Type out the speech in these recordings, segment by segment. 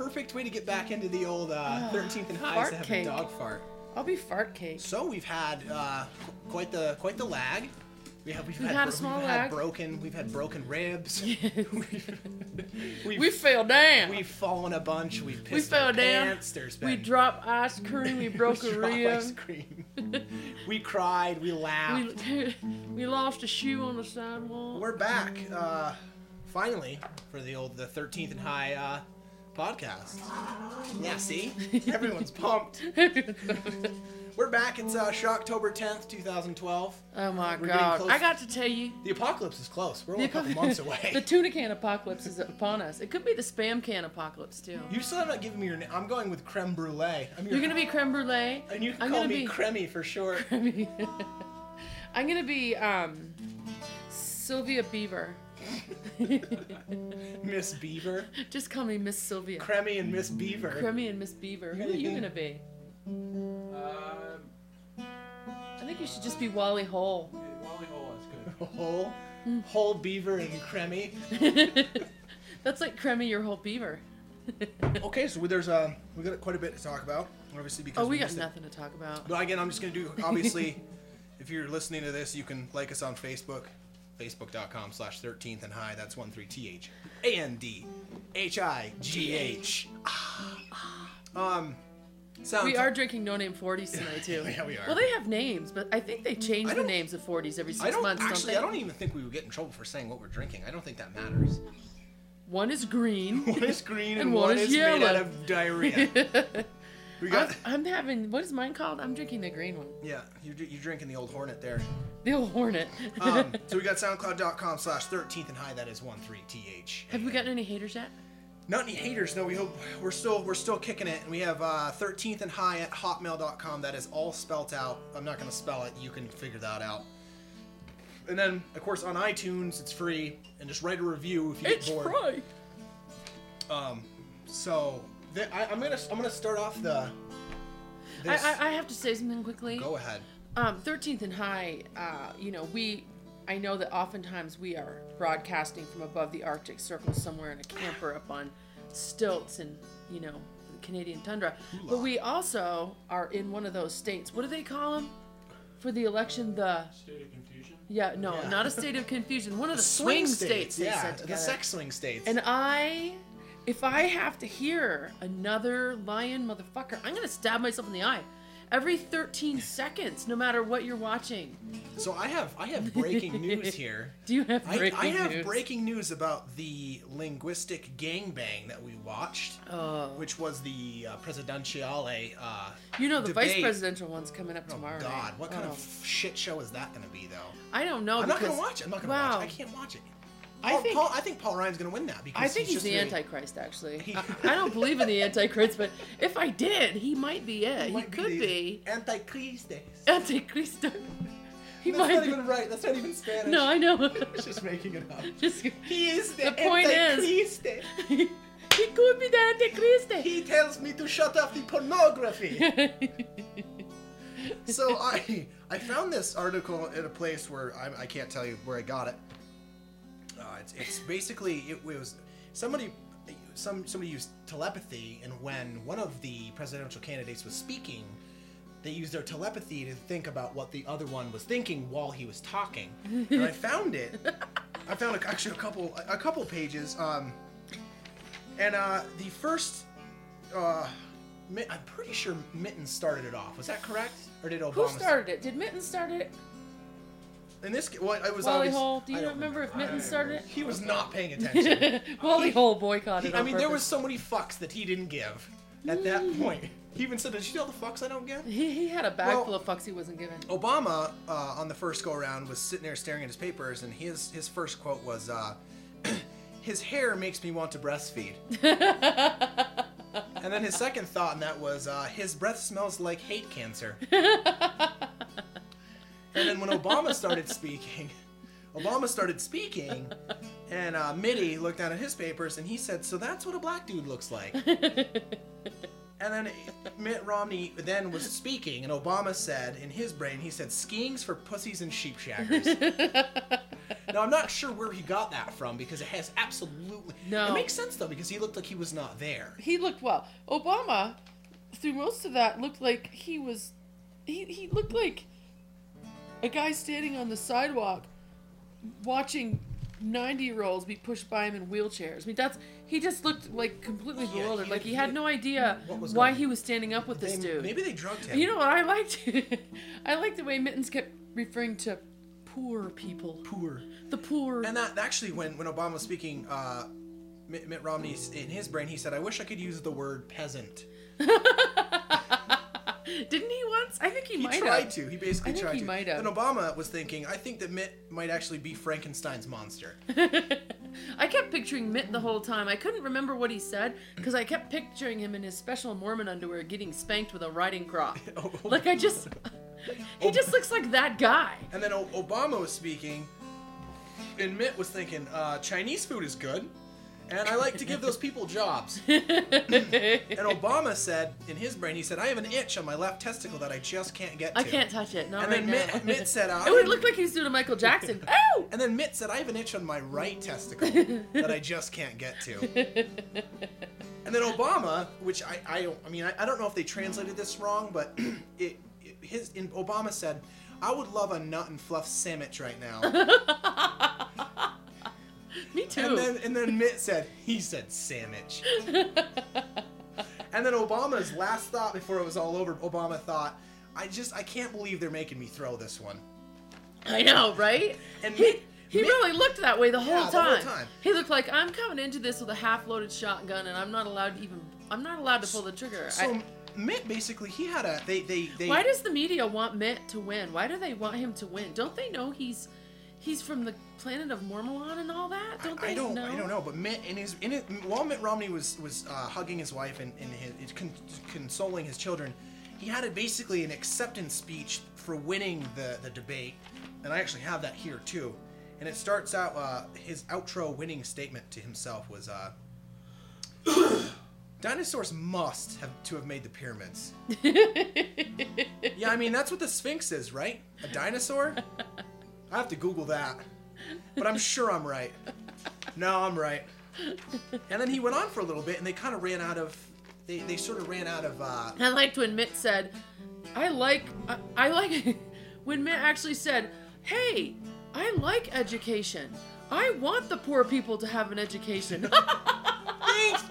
perfect way to get back into the old uh, 13th and high is to have cake. a dog fart. I'll be fart cake. So we've had uh, quite the quite the lag. We have we've, We've had, had a small we've lag. had broken we've had broken ribs. we've, We fell down. we've fallen a bunch. We've We fell our down. pants. There's been we dropped ice cream. We broke we a dropped ice rib. cream. we cried. We laughed. We, we lost a shoe on the sidewalk. We're back, uh, finally, for the old the 13th and High uh, podcast. Yeah, see, everyone's pumped. We're back. It's uh, Shocktober 10th, 2012. oh my We're god! I got to tell you, The apocalypse is close. We're only a couple months away. the tuna can apocalypse is upon us. It could be the spam can apocalypse too. You still have not given me your name. I'm going with creme brulee. I'm your, You're gonna be creme brulee. and you can I'm call me be. Cremmy for short. I'm gonna be um, Sylvia Beaver. Miss Beaver, Just call me Miss Sylvia. Cremmy and Miss Beaver. Cremmy and Miss Beaver. Who are you gonna be? Um, I think you should just be Wally Hole. Wally Hole is good. Whole, whole Beaver and Cremmy. That's like Cremmy your whole beaver. Okay, so there's uh, we got quite a bit to talk about, obviously because Oh, we got missed it. nothing to talk about. But again, I'm just gonna do. Obviously, if you're listening to this, you can like us on Facebook, facebook.com slash 13th and high. That's one three T H A N D H I G H. Um, sound. We are drinking no name 40s tonight too. Yeah, we are. Well, they have names, but I think they change the names of 40s every six I don't months. actually. don't I don't even think we would get in trouble for saying what we're drinking. I don't think that matters. One is green. One is green and, And one, one is, is made out of diarrhea. We I'm. I'm having what is mine called? I'm drinking the green one, Yeah, you're, you're drinking the old Hornet there. the old Hornet. Um, so we got SoundCloud.com slash 13th and high. That is one three T H. have we gotten any haters yet? Not any haters. No, we hope we're still we're still kicking it. And we have uh, 13th and high at hotmail.com. That is all spelt out. I'm not gonna spell it. You can figure that out. And then, of course, on iTunes, it's free. And just write a review if you It's get bored. free. Um, so the, I, I'm gonna I'm gonna start off the. I, This, I, I have to say something quickly. go ahead. Um, 13th and High, uh, you know, we, I know that oftentimes we are broadcasting from above the Arctic Circle somewhere in a camper up on stilts and, you know, the Canadian tundra. But we also are in one of those states. What do they call them for the election? The, State of confusion. yeah, no, Yeah. not a state of confusion. One of the swing, states, they yeah, said the sex swing states. And I, if I have to hear another lion motherfucker, I'm gonna stab myself in the eye. Every 13 seconds, no matter what you're watching. so I have I have breaking news here. Do you have I, breaking I have news? breaking news about the linguistic gangbang that we watched, Oh. which was the uh, presidentiale. Uh, You know the vice presidential one's coming up oh tomorrow. God, night. what kind Oh. of shit show is that going to be though? I don't know. I'm not going to watch it. I'm not going to wow. watch it. I can't watch it. I think- Paul, I think Paul Ryan's going to win that because I think he's, just the really- Antichrist, actually. He- I, don't believe in the Antichrist, but if I did, he might be it. He, might could the be. Antichrist. Antichrist. He That's might not be. even right. That's not even Spanish. No, I know. It's just making it up. Just, He is the, The point is- Antichrist. he could be the Antichrist. He tells me to shut off the pornography. so I I found this article at a place where I, I can't tell you where I got it. It's, it's basically it was somebody some somebody used telepathy and when one of the presidential candidates was speaking they used their telepathy to think about what the other one was thinking while he was talking. And i found it. I found a, actually a couple a couple pages um and uh the first uh i'm pretty sure mitten started it off. Was that correct? Or did obama Who started it? Did Mitten start it? In this well it was Wally obvious- Hole? Do you don't remember if Mitten started it? he was not paying attention Wally He- Hole boycotted. He- I mean, there was so many fucks that he didn't give at that point. He even said, "Did you know the fucks I don't give?" He, he had a bag Well- full of fucks he wasn't given. Obama, uh, on the first go around, was sitting there staring at his papers, and his his first quote was, uh, "His hair makes me want to breastfeed." and then his second thought and that was, uh, "His breath smells like hate cancer." and then when Obama started speaking, Obama started speaking, and uh, Mitty looked down at his papers, and he said, "So that's what a black dude looks like." And then Mitt Romney then was speaking, and Obama said in his brain, he said, "Skiing's for pussies and sheep shaggers." now I'm not sure where he got that from because it has absolutely No. It makes sense though because he looked like he was not there. he looked well. Obama, through most of that, looked like he was. He, he looked like a guy standing on the sidewalk watching 90 year olds be pushed by him in wheelchairs. I mean, that's. He just looked like completely Yeah, bewildered. he like he had no idea why going- he was standing up with this dude. Maybe they drugged him. You know what I liked? I liked the way Mittens kept referring to poor people. poor. The poor. And that actually, when when Obama was speaking, uh, Mitt, Mitt Romney in his brain, he said, "I wish I could use the word peasant." Didn't he once? I think he, He might tried have. to. He basically I think tried he to. might have. And Obama was thinking, I think that Mitt might actually be Frankenstein's monster. I kept picturing Mitt the whole time. I couldn't remember what he said because I kept picturing him in his special Mormon underwear getting spanked with a riding crop. Oh, Like I just, he just looks like that guy. And then o- Obama was speaking, and Mitt was thinking, uh, Chinese food is good, and I like to give those people jobs. and Obama said, in his brain, he said, I have an itch on my left testicle that I just can't get to. I can't touch it. Not And right then now. Mitt, Mitt said, uh, it would look like he's doing a Michael Jackson. Oh! And then Mitt said, I have an itch on my right testicle that I just can't get to. And then Obama, which I, I don't, I mean, I, I don't know if they translated this wrong, but it, it his, in, Obama said, I would love a nut and fluff sandwich right now. Me too. And then, and then Mitt said, he said sandwich. and then Obama's last thought before it was all over, Obama thought, I just, I can't believe they're making me throw this one. I know, right? And he, Mitt- he Mitt- really looked that way the whole, Yeah, the whole time. time. He looked like I'm coming into this with a half-loaded shotgun, and I'm not allowed to even. I'm not allowed to pull the trigger. So I- Mitt basically, he had a, they, they, they. why does the media want Mitt to win? Why do they want him to win? Don't they know he's he's from the planet of Mormon and all that? Don't they I don't, know? I don't know, but Mitt in his, in it, while Mitt Romney was was uh, hugging his wife and, and his, con- consoling his children, he had a, basically an acceptance speech for winning the the debate, and I actually have that here too. And it starts out uh, his outro winning statement to himself was, uh, "Dinosaurs must have to have made the pyramids." yeah, I mean that's what the Sphinx is, right? A dinosaur. I have to Google that, but I'm sure I'm right. No, I'm right. And then he went on for a little bit, and they kind of ran out of. They, they sort of ran out of. Uh, I liked when Mitt said, "I like I, I like," when Mitt actually said, "Hey, I like education. I want the poor people to have an education." thanks,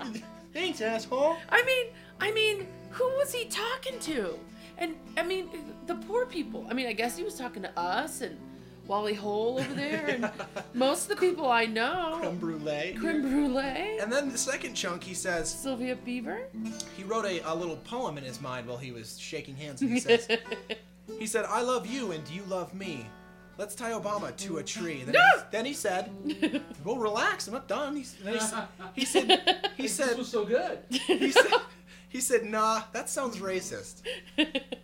thanks, asshole. I mean, I mean, who was he talking to? And I mean, the poor people. I mean, I guess he was talking to us and Wally Hole over there, and most of the people I know. Creme brulee. Creme brulee. And then the second chunk, he says Sylvia Beaver. he wrote a, a little poem in his mind while he was shaking hands. And he says, he said, "I love you, and you love me. Let's tie Obama to a tree." Then, No! he, then he said, "Well, relax. I'm not done." He, then he, s- he said, he This said, was so good. he said, he said, nah, that sounds racist.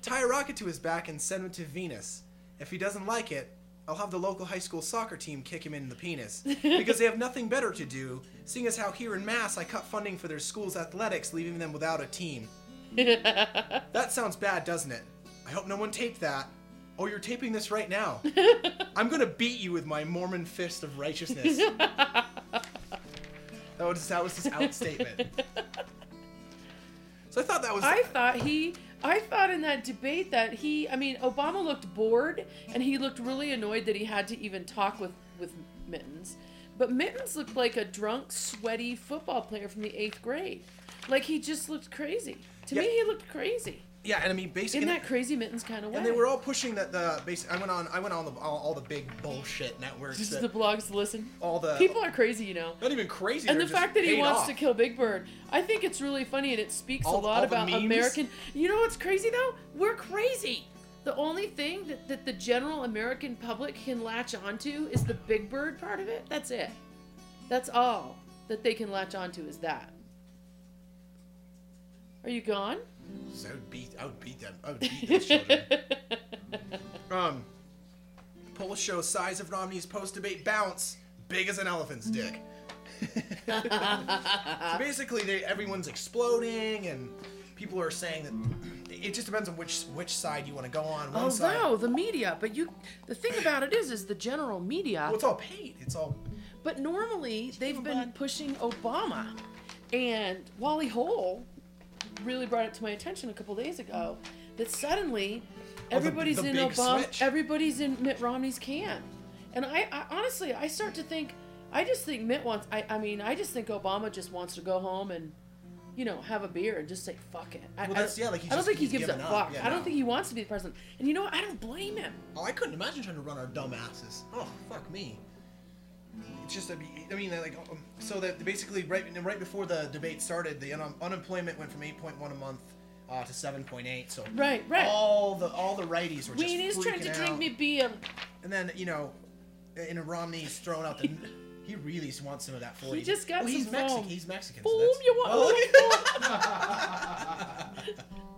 Tie a rocket to his back and send him to Venus. If he doesn't like it, I'll have the local high school soccer team kick him in the penis. Because they have nothing better to do, seeing as how here in Mass I cut funding for their school's athletics, leaving them without a team. That sounds bad, doesn't it? I hope no one taped that. Oh, you're taping this right now. I'm gonna beat you with my Mormon fist of righteousness. that was that was his out statement. So I thought that was. I thought he. I thought in that debate that he. I mean, Obama looked bored and he looked really annoyed that he had to even talk with with Mittens. But Mittens looked like a drunk, sweaty football player from the eighth grade. Like he just looked crazy. To me, he looked crazy yeah, and I mean basically. in that crazy Mittens kind of way. and they were all pushing that the basic. I went on. I went on the, all, all the big bullshit networks. just that- the blogs to listen. all the People are crazy, you know. not even crazy. And the fact that he wants off. to kill Big Bird, I think it's really funny and it speaks All- a lot about? American. You know what's crazy though? We're crazy. The only thing that, that the general American public can latch onto is the Big Bird part of it. That's it. That's all that they can latch onto is that. Are you gone? So I would beat. I would beat them. I would beat those children. um, poll shows size of Romney's post-debate bounce big as an elephant's dick. so basically, they, everyone's exploding, and people are saying that it just depends on which which side you want to go on. One Oh side. no, the media. But you, the thing about it is, is the general media. Well, it's all paid. It's all. But normally they've been bud. pushing Obama, and Wally Hole really brought it to my attention a couple days ago that suddenly Oh, the- everybody's the in Obama, switch. everybody's in Mitt Romney's camp, and I, I honestly I start to think I just think Mitt wants I I mean I just think Obama just wants to go home and. You know, have a beer and just say fuck it. I, Well, that's- yeah, like I don't just- think he gives a up. fuck. Yeah, I don't no. think he wants to be the president. And you know what? I don't blame him. Oh, I couldn't imagine trying to run our dumb asses. Oh, fuck me. It's just, a, I mean, like, um, so that basically right right before the debate started, the un- unemployment went from 8.1 a month uh, to 7.8. So Right, right. all the all the righties were just Wayne trying to freaking drink me beer. And then you know, in Romney's throwing out the. He really wants some of that 40. He just got well, he's Mexican. foam. He's Mexican. Foam, so you want Oh,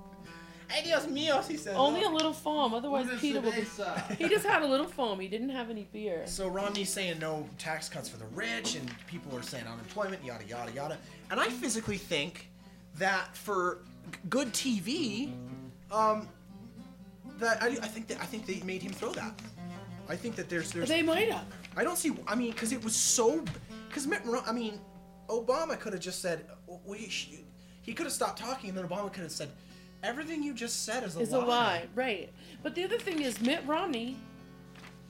Ay, Dios mío, he says. Only a little foam, otherwise Peter will be. cerveza. He just had a little foam. He didn't have any beer. So Romney's saying no tax cuts for the rich, and people are saying unemployment, yada yada yada. And I physically think that for good TV, um, that I, I think that I think they made him throw that. I think that there's there's They might have. I don't see. I mean, because it was so. Because Mitt I mean, Obama could have just said, "We." sh- He could have stopped talking, and then Obama could have said, "Everything you just said is a It's lie." a lie, right? But the other thing is Mitt Romney.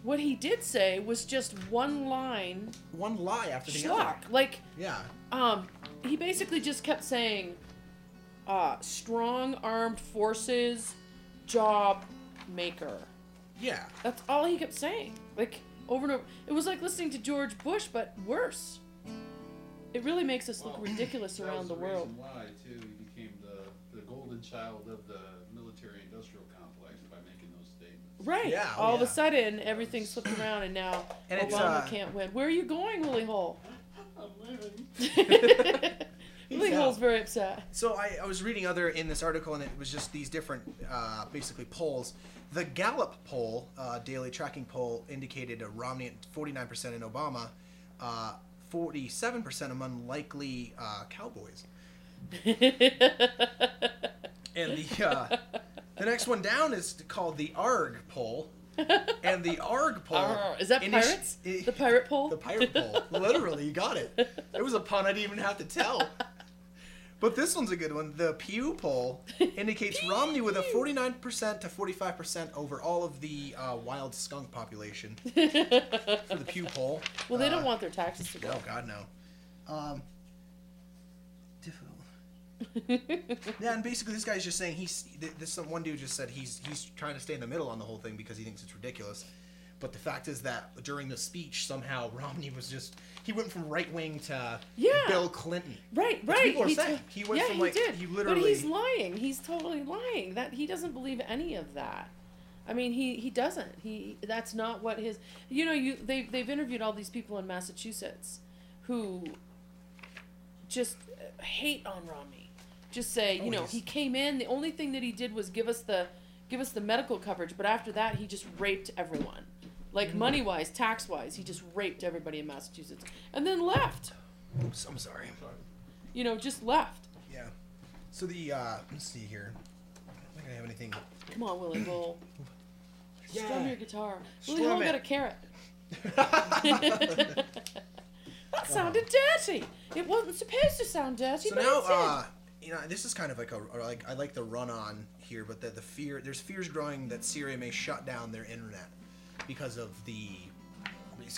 What he did say was just one line One lie after the schlock. other. Like, Yeah. um, he basically just kept saying, uh, "Strong armed forces, job maker." Yeah. That's all he kept saying. Like over and over. It was like listening to George Bush, but worse. It really makes us look Well, ridiculous around was the world. Why too he became the the golden child of the military-industrial complex by making those statements. Right. Yeah, oh, All of yeah. a sudden, everything slipped around, and now And it's, Obama uh, can't win. Where are you going, Willie Hole? I'm leaving. Willie out. Hole's very upset. So I, I was reading other in this article, and it was just these different, uh, basically polls. The Gallup poll, uh, daily tracking poll, indicated a Romney at 49% in Obama, uh, 47% among likely uh, cowboys. And the uh, the next one down is called the ARG poll, and the ARG poll Arr, is that pirates? the pirate poll? The pirate poll. Literally, you got it. It was a pun I didn't even have to tell. But this one's a good one. The Pew poll indicates Romney with a 49% to 45% over all of the uh, wild skunk population for the Pew poll. well, they Uh, don't want their taxes to go. Oh God, no. Um. yeah, and basically, this guy's just saying he's. This one dude just said he's he's trying to stay in the middle on the whole thing because he thinks it's ridiculous. But the fact is that during the speech, somehow Romney was just he went from right wing to Yeah. Bill Clinton. Right, right. people are He saying. to- He went yeah, from, he like- did. he But literally- he's lying. He's totally lying. That he doesn't believe any of that. I mean, he he doesn't. He that's not what his. You know, you they they've interviewed all these people in Massachusetts, who just hate on Romney. Just say, Oh, you know, he's- he came in. The only thing that he did was give us the give us the medical coverage. But after that, he just raped everyone. Like Mm-hmm. money wise, tax wise, he just raped everybody in Massachusetts, and then left. Oops, I'm sorry. You know, just left. Yeah. So the uh, let's see here. I don't think I have anything. Come on, Willie Bull. Yeah. Strum your guitar. Willie Strum Hole got it. a carrot. that sounded dirty. It wasn't supposed to sound dirty, So but now, it did. uh, you know, this is kind of like a like I like the run on here, but the the fear there's fears growing that Syria may shut down their internet because of the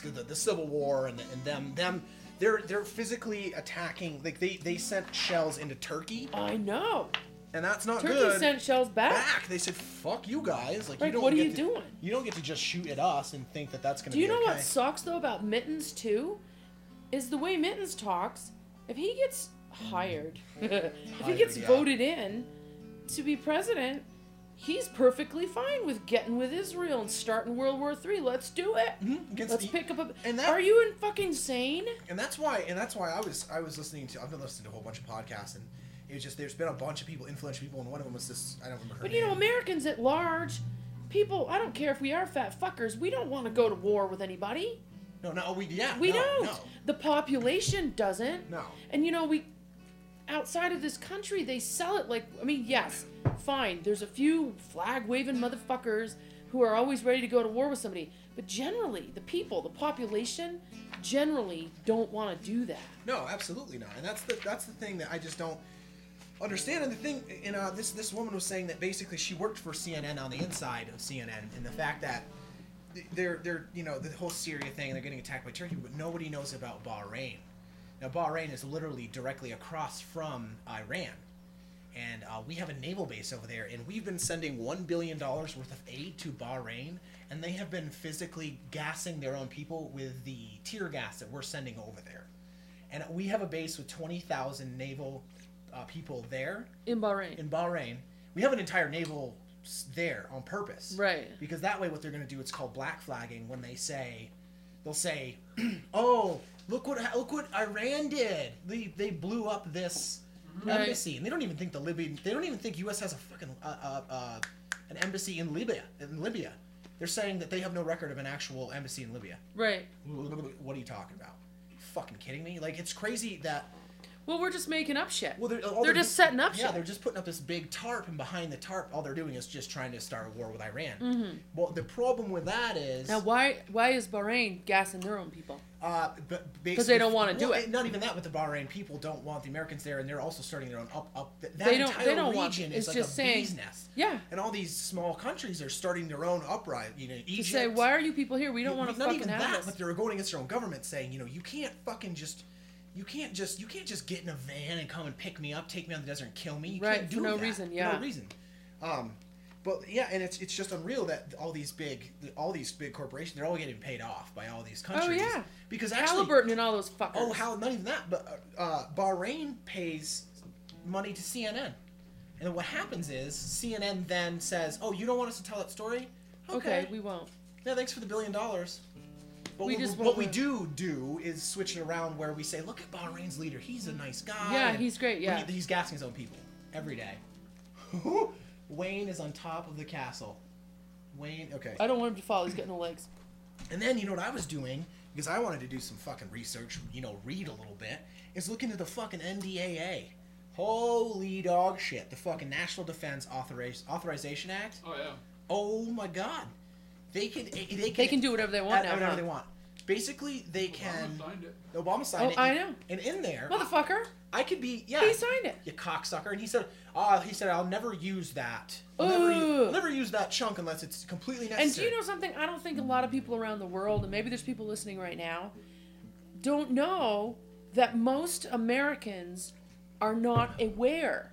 the, the civil war and and them them they're they're physically attacking like they they sent shells into Turkey I know. and that's not Turkey good. sent shells back. back. They said, "Fuck you guys!" Like Right, you don't. what are you to- doing? You don't get to just shoot at us and think that that's gonna Do you know okay. what sucks though about Mittens too? Is the way Mittens talks. If he gets hired, if he gets yeah. voted in to be president, he's perfectly fine with getting with Israel and starting World War Three. Let's do it. Mhm, Let's the- pick up a. and that- Are you in fucking sane? and that's why and that's why I was I was listening to I've been listening to a whole bunch of podcasts and it was just there's been a bunch of people influential people and one of them was this I don't remember her But name. you know, Americans at large, people, I don't care if we are fat fuckers, we don't want to go to war with anybody. no no we yeah We no, don't. no The population doesn't. no And you know, we outside of this country, they sell it like I mean, yes, fine. There's a few flag waving motherfuckers who are always ready to go to war with somebody, but generally, the people, the population, generally don't want to do that. No, absolutely not. And that's the that's the thing that I just don't understand. And the thing, you uh, know, this this woman was saying that basically she worked for CNN on the inside of CNN, and the fact that they're they're you know the whole Syria thing, they're getting attacked by Turkey, but nobody knows about Bahrain. Now Bahrain is literally directly across from Iran. And uh, we have a naval base over there, and we've been sending one billion dollars worth of aid to Bahrain, and they have been physically gassing their own people with the tear gas that we're sending over there. And we have a base with twenty thousand naval uh, people there In Bahrain. in Bahrain. We have an entire naval there on purpose, Right. Because that way, what they're going to do, it's called black flagging. When they say, they'll say, "Oh, look what look what Iran did. They they blew up this Right. embassy, and they don't even think the Libyan. They don't even think U.S. has a fucking uh, uh, uh, an embassy in Libya. In Libya, they're saying that they have no record of an actual embassy in Libya. Right. What are you talking about? fucking kidding me? Like it's crazy that Well, we're just making up shit. well they're, all they're just setting up shit. Yeah, shit. they're just putting up this big tarp, and behind the tarp, all they're doing is just trying to start a war with Iran. Well, the problem with that is Mm-hmm. Now, why why is Bahrain gassing their own people? Uh, but 'Cause they don't wanna do it. Not even that, but the Bahrain people don't want the Americans there, and they're also starting their own up up. That They don't- entire they don't want- region it's is like just a saying- bee's nest. Yeah. And all these small countries are starting their own uprising. You know, To say, why are you people here? We don't want to not fucking even that, this. but they're going against their own government, saying, you know, you can't fucking just. You can't just you can't just get in a van and come and pick me up, take me on the desert and kill me. You Right, can't for no that. reason, For yeah. no reason. Um, but yeah, and it's it's just unreal that all these big all these big corporations they're all getting paid off by all these countries. Oh, yeah. Because actually, Halliburton and all those fuckers. Oh, how not even that, but uh, uh, Bahrain pays money to CNN, and then what happens is CNN then says, "Oh, you don't want us to tell that story? Okay, we won't. yeah, thanks for the billion dollars." But We what, just what we do do is switch it around where we say, "Look at Bahrain's leader; he's a nice guy." Yeah, he's great, yeah. he- he's gassing his own people every day. Wayne is on top of the castle. Wayne, okay. I don't want him to fall. He's getting got no legs. And then you know what I was doing because I wanted to do some fucking research, you know, read a little bit. Is looking at the fucking NDAA. Holy dog shit! The fucking National Defense Authoriz- Authorization Act. Oh yeah. Oh my god, they can eh, they can They can do whatever they want now. whatever huh? they want. Basically, they can. Obama signed it. Obama signed Oh, it. I know. And in there, Motherfucker, I could be yeah. he signed it. You cocksucker, and he said, "Oh, he said I'll never use that. I'll never, u- Ooh. I'll never use that chunk unless it's completely necessary." And do you know something? I don't think a lot of people around the world, and maybe there's people listening right now, don't know that most Americans are not aware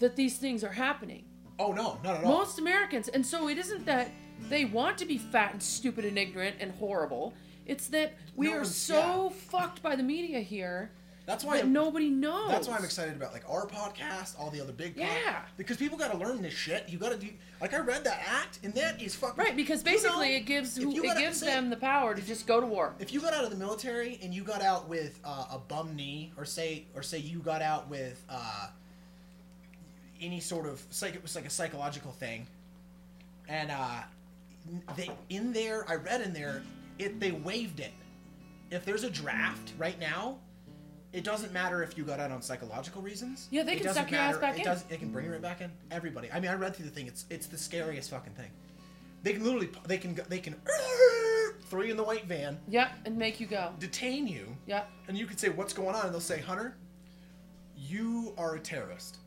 that these things are happening. Oh no, not at all. Most Americans. And so it isn't that they want to be fat and stupid and ignorant and horrible. It's that we No are so fucked by the media here That's why that I'm- nobody knows. That's why I'm excited about like our podcast, all the other big pod- Yeah. because people got to learn this shit. You got to do like I read that act, and that is fucking Right, because You know, basically it gives who, it gives say- them the power to just go to war. If you got out of the military and you got out with uh, a bum knee, or say, or say you got out with uh, any sort of psych, it was like a psychological thing, and uh, they in there, I read in there, it they waived it. If there's a draft right now, it doesn't matter if you got out on psychological reasons. Yeah, they It can suck your ass matter- back it in. Does, it can bring you right back in. Everybody. I mean, I read through the thing. It's it's the scariest fucking thing. They can literally they can go- they can throw you in the white van, Yep, and make you go. detain you, Yep. and you could say what's going on, and they'll say, Hunter, you are a terrorist.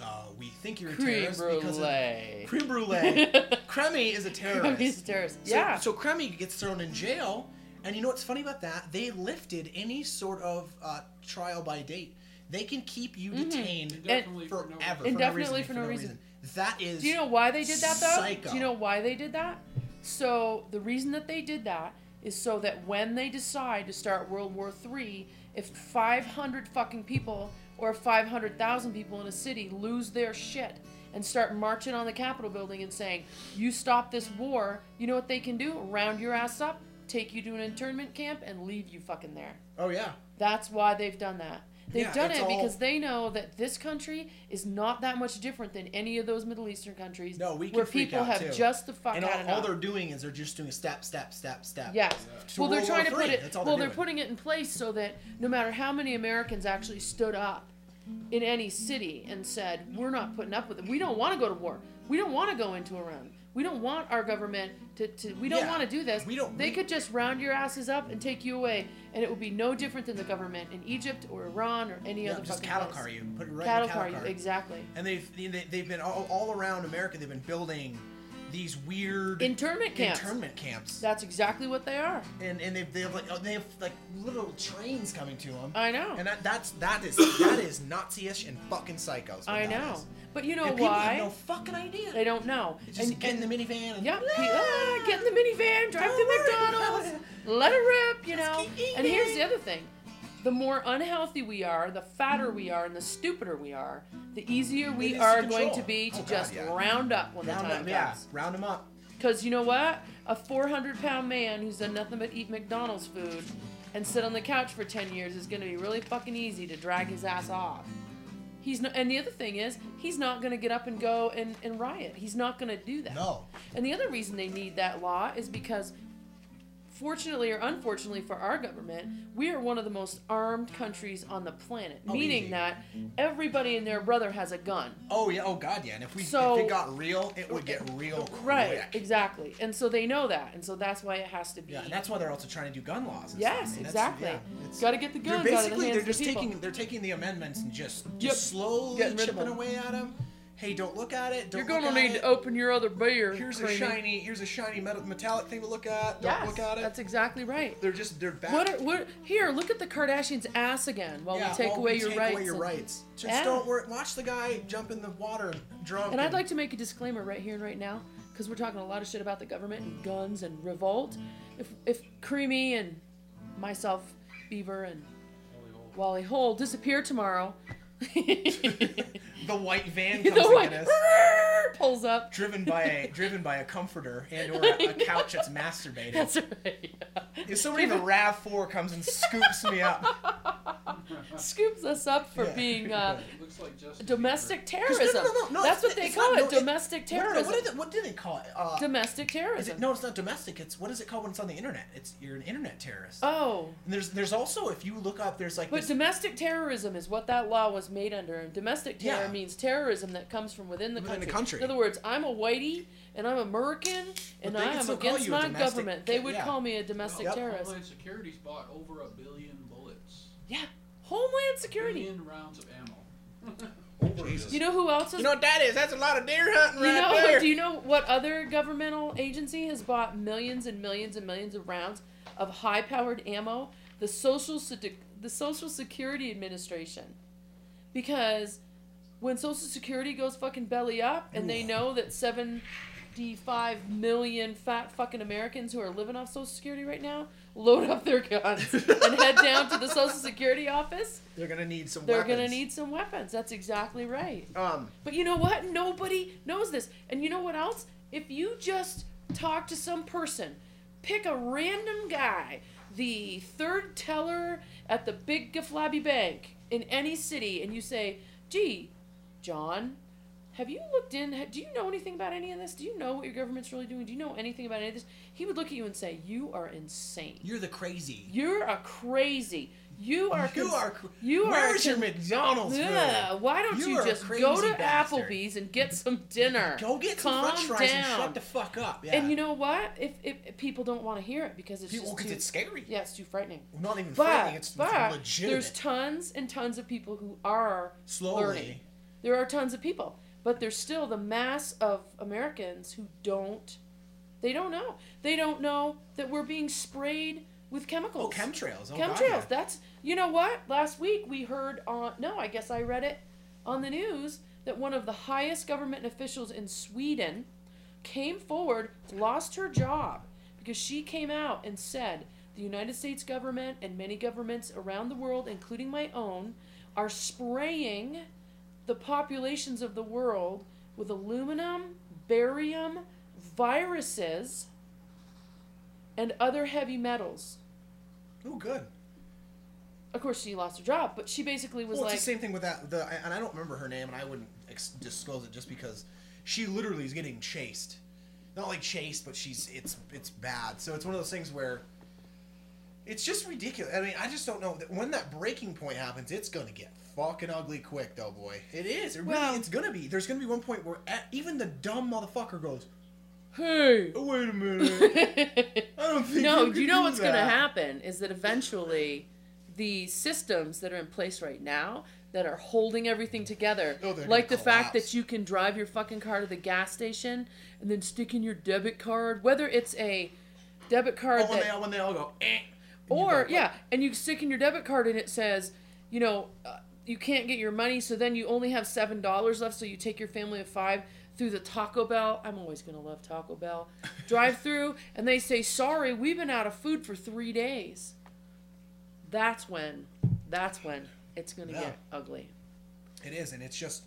Uh, we think you're a Creme terrorist because of brulee. creme brulee. Cremy is a terrorist. He's a terrorist. So, yeah. So Cremy gets thrown in jail, and you know what's funny about that? They lifted any sort of uh, trial by date. They can keep you detained Indefinitely for no forever. reason. Indefinitely for for no, no reason. reason. That is. Do you know why they did that though? Psycho. Do you know why they did that? So the reason that they did that is so that when they decide to start World War III, if 500 fucking people or 500,000 people in a city lose their shit and start marching on the Capitol building and saying, "You stop this war," you know what they can do? Round your ass up, take you to an internment camp, and leave you fucking there. Oh yeah. That's why they've done that. They've Yeah, done it all- because they know that this country is not that much different than any of those Middle Eastern countries No, we can where people have too. just the fuck And all, all they're doing is they're just doing a step, step, step, step. Yes. To Well, they're trying War to put III. it. That's all well, they're they're putting it in place so that no matter how many Americans actually stood up in any city and said, "We're not putting up with it. We don't want to go to war. We don't want to go into Iran. We don't want our government to. to we don't Yeah, want to do this. we don't- They we- could just round your asses up and take you away, and it would be no different than the government in Egypt or Iran or any Yeah, other just fucking cattle place. car you, put it right cattle cattle car you exactly. And they've they, they've been all, all around America. They've been building these weird Internment camps. internment camps. That's exactly what they are. and and they, they have like oh, they have like little trains coming to them. I know. And that, that's that is that is Nazi-ish and fucking psychos. I know. is. But you know and people why? have no fucking idea. They don't know. Just and, get and, in the minivan and Yep. he- ah, get in the minivan, drive to McDonald's, let it rip, you know. And here's the other thing. The more unhealthy we are, the fatter we are, and the stupider we are, the easier we are control. going to be oh, to Oh, God, just yeah. round up when round the time yeah, comes. round them up. Because you know what? A 400 pound man who's done nothing but eat McDonald's food and sit on the couch for 10 years is going to be really fucking easy to drag his ass off. He's not, and the other thing is, he's not going to get up and go and, and riot. He's not going to do that. No. And the other reason they need that law is because, fortunately or unfortunately for our government, we are one of the most armed countries on the planet. Oh, meaning easy. that everybody and their brother has a gun. Oh yeah. Oh god, yeah. And if we So- if it got real, it would get real quick. Right, exactly. And so they know that. And so that's why it has to be. Yeah, and that's why they're also trying to do gun laws. Yes. I mean, exactly. yeah, it's- Got to get the They're guns out of the basically hands they're of the just taking they're taking the amendments and just Yep. just slowly Getting chipping away at them. Hey, don't look at it. Don't You're gonna need it. to open your other beer. Here's a shiny here's a shiny metal metallic thing to look at. Don't Yes, look at it. that's exactly right. they're just they're bad. What are what? Here, look at the Kardashians' ass again while yeah, we take while away we your take rights. away your and- rights. Just Yeah. don't worry. Watch the guy jump in the water drunk. And I'd like to make a disclaimer right here and right now, because we're talking a lot of shit about the government and guns and revolt. If if Creamy and myself, Beaver and Wally Hole disappear tomorrow, the white van the comes to one get us. Pulls up. driven by a driven by a comforter and or a, a couch that's masturbating. That's right. if somebody in the Rav Four comes and scoops me up, Scoops us up for Yeah. being uh, Looks like Justin domestic 'Cause no, terrorism. no, no, no, That's what they call not- it. no, it- domestic what, no, terrorism. what, is what do they call it? Uh, domestic is terrorism. it, no, it's not domestic. It's what is it called when it's on the internet? It's you're an internet terrorist. Oh. and there's there's also if you look up, there's like But this, domestic terrorism is what that law was made under. And domestic terror Yeah. means terrorism that comes from within the Within the country. Country. In other words, I'm a whitey and I'm American and I am against my domestic government. They would yeah. call me a domestic Yep. terrorist. Homeland Security's bought over a billion bullets. Yeah. Homeland Security. Billion rounds of ammo. Oh, Jesus. You know who else is You know what that is? That's a lot of deer hunting You right know, there. do you know what other governmental agency has bought millions and millions and millions of rounds of high-powered ammo? The Social the Social Security Administration, because when Social Security goes fucking belly up and they know that seventy-five million fat fucking Americans who are living off Social Security right now load up their guns and head down to the Social Security office, They're gonna need some. they're weapons. gonna need some weapons. That's exactly right. Um. But you know what? Nobody knows this. And you know what else? If you just talk to some person, pick a random guy, the third teller at the big Gaflabby Bank in any city, and you say, gee, John, have you looked in? Do you know anything about any of this? Do you know what your government's really doing? Do you know anything about any of this? He would look at you and say, You are insane. You're the crazy. You're a crazy. You are. You cons- are. cr- You are. Where's your McDonald's yeah, why don't You you, just go to bastard. Applebee's and get some dinner? Go get some Calm French fries down. and shut the fuck up. Yeah. And you know what? If, if, if people don't want to hear it because it's people, just because too, it's scary. yeah, it's too frightening. Not even But, frightening. It's, but legitimate. there's tons and tons of people who are Slowly. learning. There are tons of people, but there's still the mass of Americans who don't. They don't know. They don't know that we're being sprayed with chemicals. Oh, chemtrails. Oh, chemtrails. God, yeah. That's you know what? Last week we heard on no, I guess I read it on the news that one of the highest government officials in Sweden came forward, lost her job because she came out and said the United States government and many governments around the world, including my own, are spraying the populations of the world with aluminum, barium, viruses, and other heavy metals. Oh, good. Of course, she lost her job, but she basically was well, like, it's the same thing with that. The and I don't remember her name, and I wouldn't ex- disclose it just because she literally is getting chased. Not like chased, but she's it's it's bad. So it's one of those things where It's just ridiculous. I mean, I just don't know that when that breaking point happens, it's gonna get fucking ugly quick, though, boy. It is. It really, Well- it's gonna be. There's gonna be one point where at, even the dumb motherfucker goes, Hey. oh, "Wait a minute, I don't think." no, you, do you know do what's going to happen is that eventually the systems that are in place right now that are holding everything together, Oh, like the fact that you can drive your fucking car to the gas station and then stick in your debit card, whether it's a debit card Oh, when that they all when they all go, eh, or go, yeah, and you stick in your debit card and it says, you know, uh, you can't get your money, so then you only have seven dollars left. So you take your family of five through the Taco Bell. I'm always gonna love Taco Bell. Drive through, and they say, "Sorry, we've been out of food for three days." That's when, that's when it's gonna Yeah. get ugly. It is, and it's just.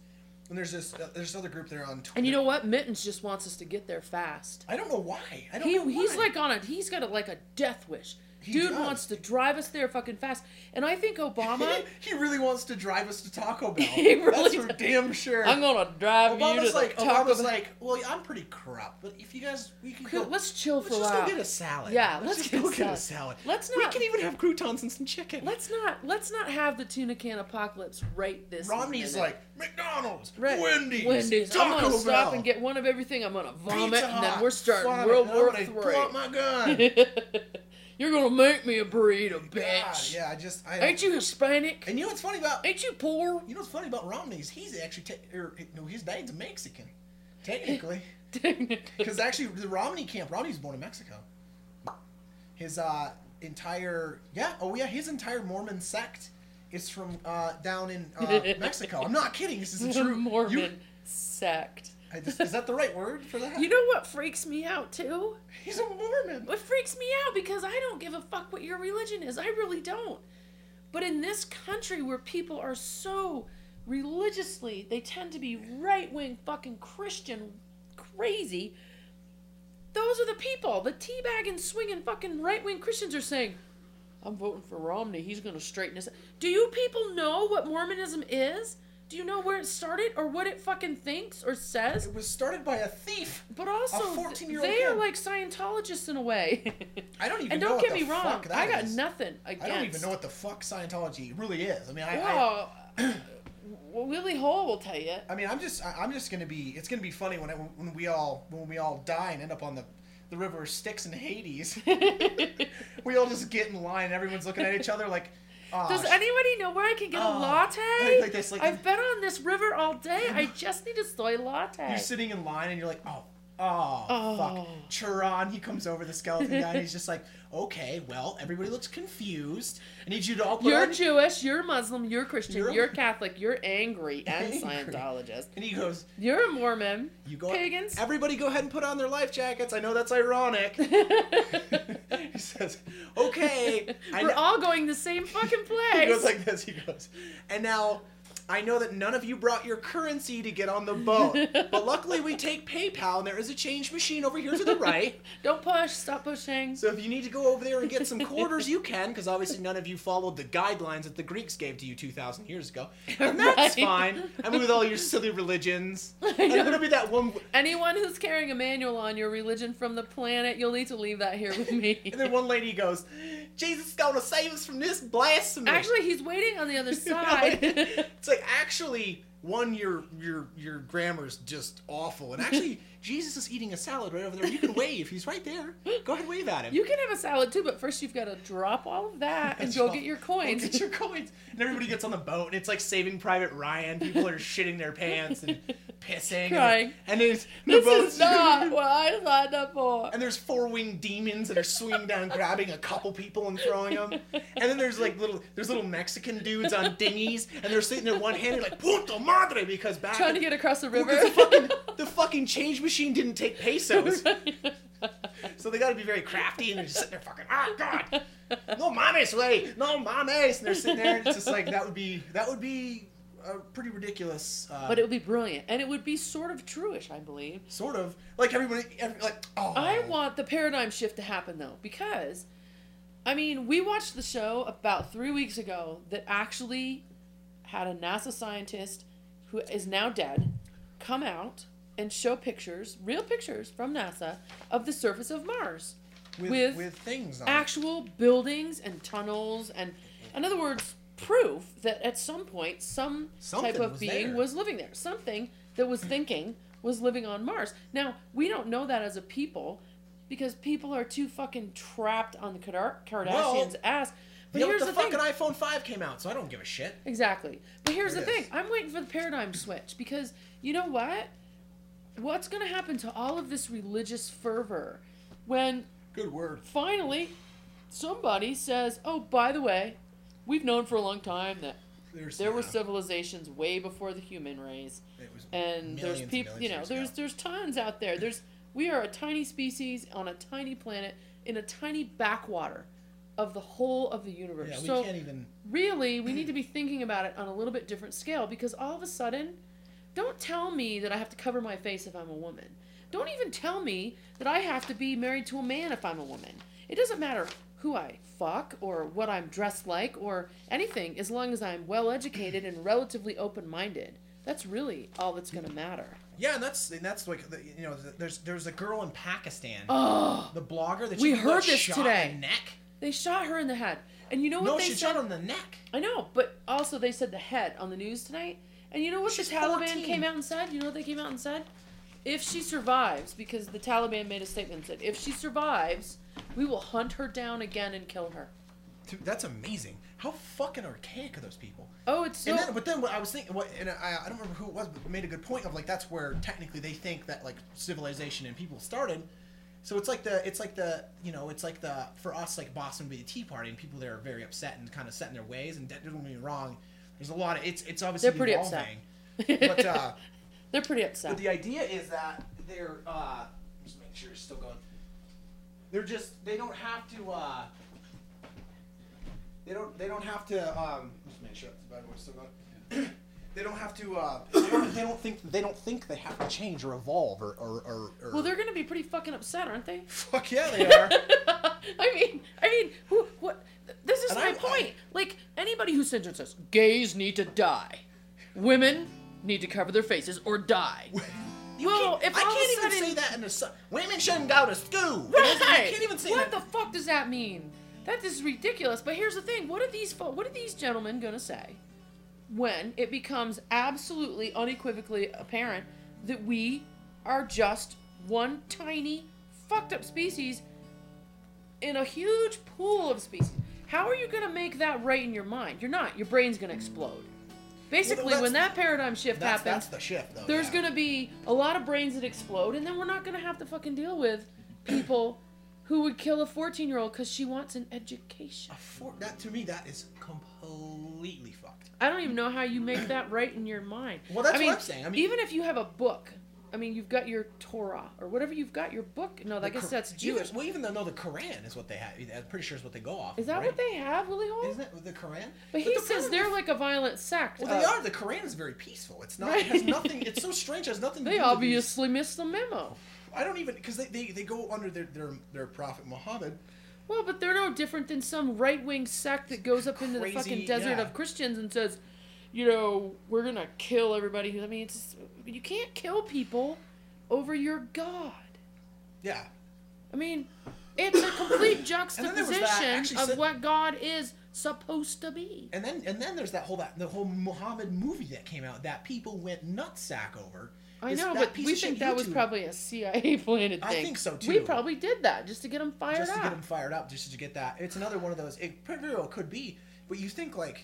And there's this uh, there's this other group there on Twitter. And you know what? Mittens just wants us to get there fast. I don't know why. I don't He, know why. he's like on a he's got a, like a death wish. He Dude does. wants to drive us there fucking fast, and I think Obama. he really wants to drive us to Taco Bell. He really That's for damn sure. I'm gonna drive you Obama's to like Taco Obama's Bell. like, well, I'm pretty corrupt, but if you guys we can go, let's chill let's for a just while. go get a salad. Yeah, let's, let's just get go a get a salad. Let's not. We can even have croutons and some chicken. Let's not let's not have the tuna can apocalypse right this. Romney's minute. like McDonald's, Right. Wendy's, Wendy's. Taco I'm gonna stop and get one of everything. I'm gonna vomit, Pizza and then we're starting World War Three. Pull out my gun. You're gonna make me a burrito, God, bitch. yeah, I just I Ain't you Hispanic? And you know what's funny about Ain't you poor? you know what's funny about Romney's? He's actually te- or, no, his dad's a Mexican, technically. Because actually, the Romney camp, Romney's born in Mexico. His uh, entire, yeah, oh yeah, his entire Mormon sect is from uh, down in uh, Mexico. I'm not kidding. This is a true. Mormon You, sect. I just, is that the right word for that? You know what freaks me out too? He's a Mormon. What freaks me out because I don't give a fuck what your religion is. I really don't. But in this country where people are so religiously, they tend to be right wing fucking Christian crazy. Those are the people. The teabagging, swinging fucking right wing Christians are saying, I'm voting for Romney. He's going to straighten us. Do you people know what Mormonism is? Do you know where it started or what it fucking thinks or says? It was started by a thief. But also, 14-year-old they are like Scientologists in a way. I don't even and know don't what get the me wrong, I got is. nothing against. I don't even know what the fuck Scientology really is. I mean, I, I, Well, well, Willie Hole will tell you. I mean, I'm just, I'm just gonna be. It's gonna be funny when I, when we all, when we all die and end up on the, the river Styx in Hades. we all just get in line. and Everyone's looking at each other like, oh, Does anybody know where I can get a Oh, latte? like- this, like- I've been on this river all day. I just need a soy latte. You're sitting in line and you're like, oh, oh, Oh. fuck. Chiron, he comes over the skeleton guy and he's just like, okay, well, everybody looks confused. I need you to all put You're on. Jewish, you're Muslim, you're Christian, You're- you're, Catholic, you're angry and Angry. Scientologist. and he goes, You're a Mormon. you go. Pagans. Everybody, go ahead and put on their life jackets. I know that's ironic. he says, okay. We're all going the same fucking place. he goes like this. He goes, and now I know that none of you brought your currency to get on the boat, but luckily we take PayPal, and there is a change machine over here to the right. Don't push. Stop pushing. So if you need to go over there and get some quarters, you can, because obviously none of you followed the guidelines that the Greeks gave to you 2,000 years ago, and that's Right. fine. I mean, with all your silly religions, and I'm gonna be that one. Anyone who's carrying a manual on your religion from the planet, you'll need to leave that here with me. And then one lady goes, "Jesus is gonna save us from this blasphemy." Actually, he's waiting on the other side. it's like actually one your your your grammar's just awful and actually jesus is eating a salad right over there you can wave he's right there go ahead wave at him you can have a salad too, but first you've got to drop all of that and go get your Go coins. get your coins and everybody gets on the boat and it's like saving private ryan people are shitting their pants and pissing Crying. and, and then the this boat's is not what I signed up for. and there's four winged demons that are swinging down, grabbing a couple people and throwing them. And then there's like little, there's little Mexican dudes on dinghies, and they're sitting there one-handed like "Punto madre" because back Trying to get across the river. the fucking the fucking change machine didn't take pesos, so they got to be very crafty, and they're just sitting there fucking. Oh God, no mames, way, no mames, and they're sitting there, and it's just like that would be that would be pretty ridiculous. Uh, but it would be brilliant, and it would be sort of truish, I believe. sort of like everybody, every, like oh, I want the paradigm shift to happen though, because, I mean, we watched the show about three weeks ago that actually had a NASA scientist who is now dead come out and show pictures, real pictures from NASA, of the surface of Mars. with with with things on it. actual buildings and tunnels and in other words proof that at some point some Something type of was being there. was living there something that was thinking was living on mars now we don't know that as a people because people are too fucking trapped on the kardashians ass but yeah, here's the, the, thing fucking iPhone 5 came out, so I don't give a shit. Exactly. But here's There the thing. I'm waiting for the paradigm switch because you know what? What's going to happen to all of this religious fervor when Good word. finally somebody says, "Oh, by the way, we've known for a long time that There's, there were civilizations way before the human race, and there's people, you know, of years there's there's tons out there. There's we are a tiny species on a tiny planet in a tiny backwater of the whole of the universe. Yeah, we so can't even. really we need to be thinking about it on a little bit different scale because all of a sudden don't tell me that i have to cover my face if i'm a woman don't even tell me that i have to be married to a man if i'm a woman it doesn't matter who i fuck or what i'm dressed like or anything as long as i'm well educated and relatively open-minded that's really all that's going to matter Yeah, and that's and that's like you know there's there's a girl in Pakistan, oh the blogger that We heard this shot today. in the neck. they shot her in the head and you know what No, they she said shot in the neck. I know, but also they said the head on the news tonight. And you know what She's the Taliban 14. came out and said? You know what they came out and said? If she survives, because the Taliban made a statement and said, if she survives, we will hunt her down again and kill her. Dude, that's amazing. How fucking archaic are those people? Oh, it's so. and then, but then what I was thinking, what, and I, I don't remember who it was, but made a good point of like that's where technically they think that like civilization and people started. So it's like the, it's like the, you know, it's like the for us like Boston would be the Tea Party, and people there are very upset and kind of set in their ways. And don't get me wrong, there's a lot of it's it's obviously They're pretty upset. but uh, They're pretty upset. but the idea is that they're uh, just making sure it's still going. They're just they don't have to. Uh, they don't. They don't have to. Um, just make sure the bad boy's still going. they don't have to. Uh, they, don't, they don't think. They don't think they have to change or evolve or or. or, or well, they're going to be pretty fucking upset, aren't they? fuck yeah, they are. I mean, I mean, who, what? This is And my I- point. I- like anybody who sits and says gays need to die, women need to cover their faces or die. You Well, if I all of a can't even sudden- say that in the women shouldn't go to school. Right. Can't even say what that. the fuck does that mean? That is ridiculous. But here's the thing: what are these what are these gentlemen gonna say when it becomes absolutely unequivocally apparent that we are just one tiny fucked up species in a huge pool of species? How are you gonna make that right in your mind? You're not. Your brain's gonna explode. Basically, that's- when that paradigm shift that's, happens, that's the shift, though. there's yeah. gonna be a lot of brains that explode, and then we're not gonna have to fucking deal with people who would kill a 14 year old because she wants an education. A four, that to me that is completely fucked. I don't even know how you make that right in your mind. Well, that's I what mean, I'm saying. I mean- even if you have a book, I mean, you've got your Torah or whatever you've got your book. No, I The guess Qur- that's even- Jewish. well, even though no, the Quran is what they have. I'm pretty sure is what they go off. Is that right? what they have, Willie Hall? Isn't it the Quran? But he the says they're like a violent sect. Well, they Uh, are. The Quran is very peaceful. It's not. It has nothing. It's so strange. It has nothing. to They do with these- obviously missed the memo. I don't even because they, they, they go under their, their their prophet Muhammad. Well, but they're no different than some right wing sect that goes up into the fucking desert yeah. of Christians and says, you know, we're gonna kill everybody who. I mean, it's you can't kill people over your God. Yeah. I mean, it's a complete juxtaposition of said- what God is supposed to be. And then and then there's that whole that the whole Muhammad movie that came out that people went nutsack over. I know, but we think that was probably a CIA planted thing. I think so, too. We probably did that just to get them fired up. just to get them fired up, just to get that. It's another one of those. It very well could be, but you think like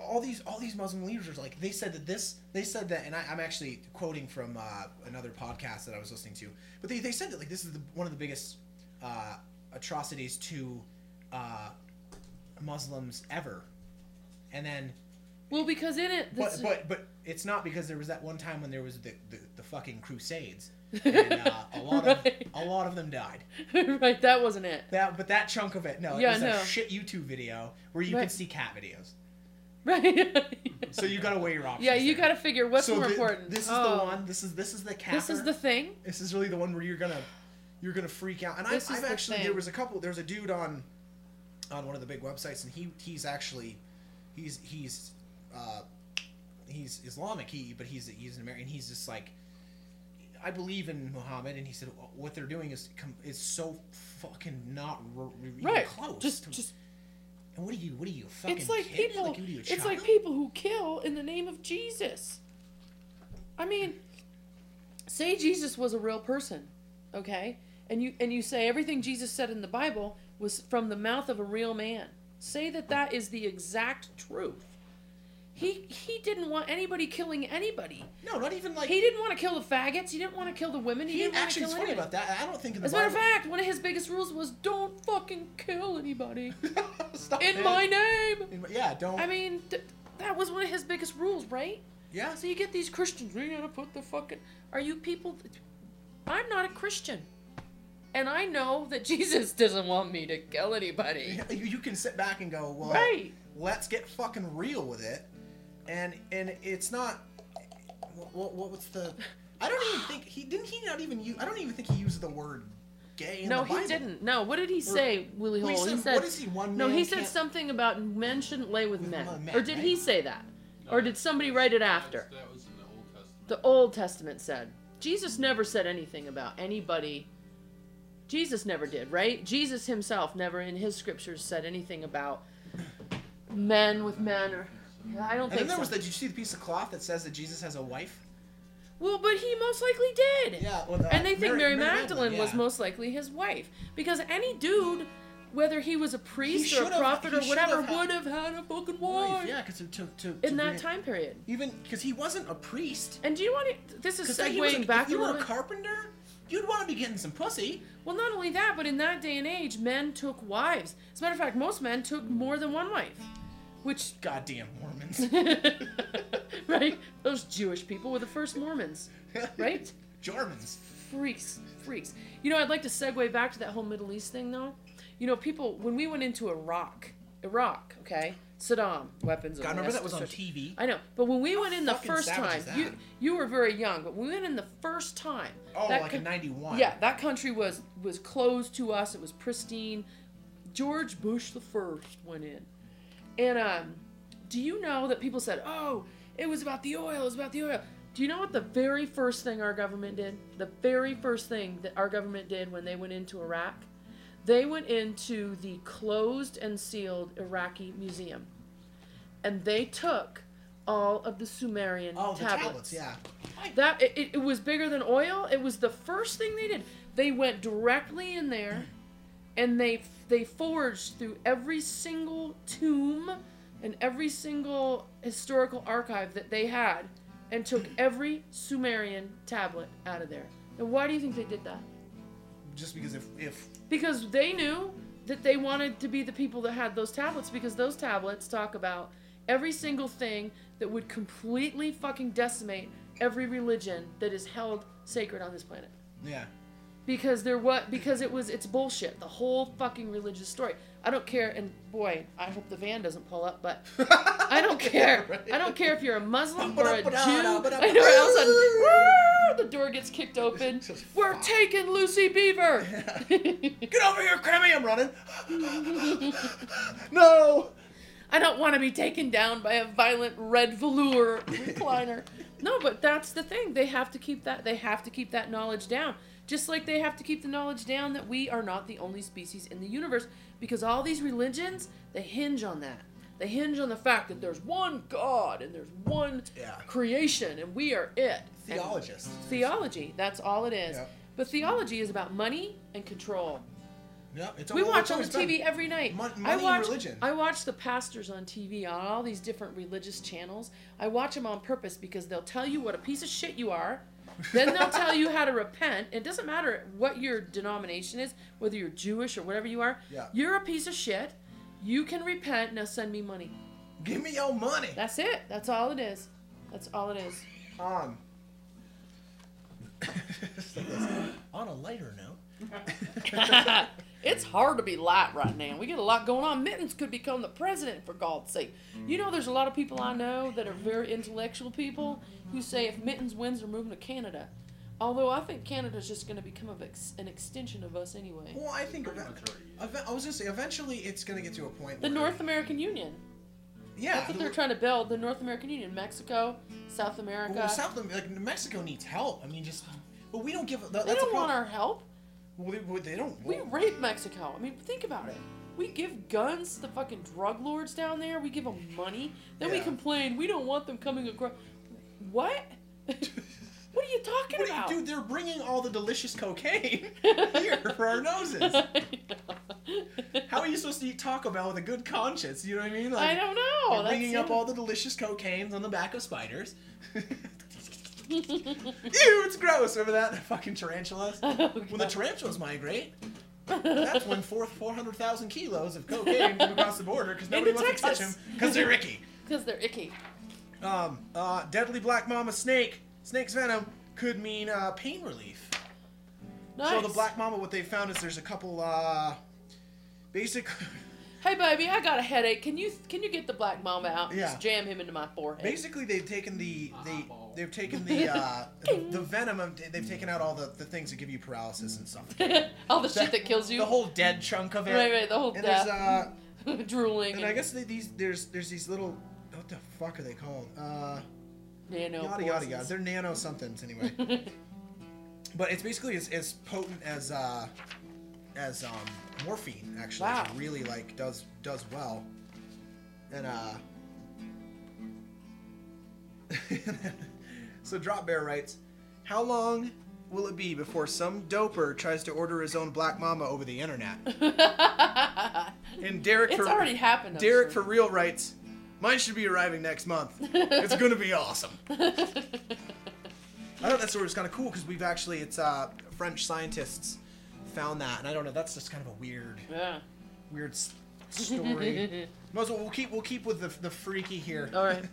all these all these Muslim leaders are like they said that this they said that, and I, I'm actually quoting from uh, another podcast that I was listening to, but they, they said that like this is the, one of the biggest uh, atrocities to uh, Muslims ever, and then Well, because in it, but this, but but it's not because there was that one time when there was the the, the fucking Crusades, and uh, a lot of a lot of them died. right, that wasn't it. That, but that chunk of it, no, Yeah, it was no. a shit YouTube video where you can Right. see cat videos. Right. So you gotta weigh your options. yeah, you got to figure what's so more thi- important. This is Oh, the one. This is this is the cat. This is the thing. This is really the one where you're gonna you're gonna freak out. And This I've, is I've the actually thing. there was a couple. There's a dude on on one of the big websites, and he he's actually he's he's uh, he's Islamic. He but he's he's an American. He's just like I believe in Muhammad, and he said what they're doing is is so fucking not r- r- even Right. close. Just to- just and what are you? What are you? a Fucking it's like kid? people Like, are you, a it's like people who kill in the name of jesus i mean say jesus was a real person okay and you and you say everything jesus said in the bible was from the mouth of a real man say that that is the exact truth he he didn't want anybody killing anybody No, not even like he didn't want to kill the faggots he didn't want to kill the women he, He didn't want to actually, kill it's funny anybody about that. I don't think in the as a matter of fact one of his biggest rules was don't fucking kill anybody Stop in it. my name In my- yeah, don't. I mean, th- that was one of his biggest rules, right? yeah. So you get these Christians, we gotta put the fucking. Are you people? I'm not a Christian. And I know that Jesus doesn't want me to kill anybody. You, you can sit back and go, well, Right. let's get fucking real with it, and and it's not. What, what, what was the? I don't even think he didn't. He not even use. I don't even think he used the word gay. In No, the Bible. he didn't. No, what did he say, Willie Well, he Hole? He said- said, what is he, one No, man he said something about men shouldn't lay with With men. men, Or did he say that? Or did somebody write it after? That was in the Old Testament. The Old Testament said. Jesus never said anything about anybody. Jesus never did, right? Jesus himself never in his scriptures said anything about men with men or I don't And think then there so. was the. Did you see the piece of cloth that says that Jesus has a wife? well, but he most likely did. Yeah. Well, the, and they think Mary, Mary Magdalene, was most likely his wife because any dude whether he was a priest or a prophet he or whatever have would have had a fucking Wife, wife Yeah, because to, to, to in to that time period. even because he wasn't a priest. And do you want to? This is a, segueing back if you were a carpenter, you'd want to be getting some pussy. Well, not only that, but in that day and age, men took wives. As a matter of fact, most men took more than one wife, which Goddamn Mormons. right? Those Jewish people were the first Mormons, right? Germans. Freaks, freaks. You know, I'd like to segue back to that whole Middle East thing, though. You know, people when we went into Iraq, Iraq, okay, Saddam weapons. of God, remember that was on. TV. I know, but when we went in the first time, you you were very young, but when we went in the first time, Oh, that like co- in '91. Yeah, that country was was closed to us. It was pristine. George Bush the first went in, and um, do you know that people said, "Oh, it was about the oil. It was about the oil." Do you know what the very first thing our government did? The very first thing that our government did when they went into Iraq, they went into the closed and sealed Iraqi museum, and they took all of the Sumerian Oh, the tablets. tablets. Yeah. That it, it was bigger than oil. It was the first thing they did. They went directly in there, and they they forged through every single tomb and every single historical archive that they had, and took every Sumerian tablet out of there. And why do you think they did that? Just because if if Because they knew that they wanted to be the people that had those tablets because those tablets talk about every single thing that would completely fucking decimate every religion that is held sacred on this planet. yeah. Because they're what because it was it's bullshit. The whole fucking religious story. I don't care and boy, I hope the van doesn't pull up, but I don't care. I don't care if you're a Muslim or a Jew. I know all of a sudden the door gets kicked open. We're taking Lucy Beaver. Get over here, Crammy! I'm running. no. I don't want to be taken down by a violent red velour recliner. No, but that's the thing. They have to keep that. They have to keep that knowledge down. Just like they have to keep the knowledge down that we are not the only species in the universe, because all these religions they hinge on that. They hinge on the fact that there's one God and there's one Yeah. creation and we are it. And Theologists. theology. That's all it is. Yeah. But theology is about money and control. Yeah. It's We watch on the TV every night. Mon- I money and watch. religion. I watch the pastors on TV on all these different religious channels. I watch them on purpose because they'll tell you what a piece of shit you are. Then they'll tell you how to repent. It doesn't matter what your denomination is, whether you're Jewish or whatever you are. Yeah. You're a piece of shit. You can repent. Now send me money. Give me your money. That's it. That's all it is. That's all it is. On. on a lighter note. it's hard to be light right now. We get a lot going on. Mittens could become the president, for God's sake. You know, there's a lot of people I know that are very intellectual people who say if Mittens wins, they're moving to Canada. Although I think Canada's just going to become a, ex- an extension of us anyway. Well, I think. Pretty much already is. Eve- I was gonna say, eventually, it's gonna get to a point. The where, North American Union. Yeah. That's what the- they're trying to build. The North American Union. Mexico, South America. Well, South Am- like Mexico needs help. I mean, just But we don't give. That, They that's a don't want our help. Well, they, well, they don't. We rape Mexico. I mean, think about it. We give guns to the fucking drug lords down there. We give them money. Then we Yeah. complain we don't want them coming across. What? what are you talking what about? you do? They're bringing all the delicious cocaine here for our noses. How are you supposed to eat Taco Bell with a good conscience? You know what I mean? Like, I don't know. That's bringing up it. all the delicious cocaines on the back of spiders. Ew, it's gross. Remember that? The fucking tarantulas. Oh, When the tarantulas migrate, that's when four four hundred thousand kilos of cocaine come across the border because nobody Into wants to touch them because they're icky. Because they're icky. Um, uh, deadly black mamba snake. Snake's venom could mean uh, pain relief. Nice. So the black mamba, what they found is there's a couple uh, basic. Hey baby, I got a headache. Can you can you get the black mamba out and Yeah. just jam him into my forehead? Basically, they've taken the they Eyeball. They've taken the uh, the, the venom of they've taken out all the, the things that give you paralysis and stuff. all the shit that kills you. The whole dead chunk of it. Right, right, the whole and death. there's uh drooling. and I guess they, these there's there's these little what the fuck are they called? Uh, nano yada yada yada. They're nano somethings anyway. but it's basically as, as potent as uh as um morphine actually. Wow. It really like does does well. And uh So Drop Bear writes, How long will it be before some doper tries to order his own black mamba over the internet? And Derek it's for already happened. I'm Derek sure. for real writes, Mine should be arriving next month. It's gonna be awesome. I thought that story was kind of cool because we've actually it's uh French scientists found that, and I don't know. That's just kind of a weird, yeah. weird s- story. Might as well we'll keep we'll keep with the the freaky here. All right.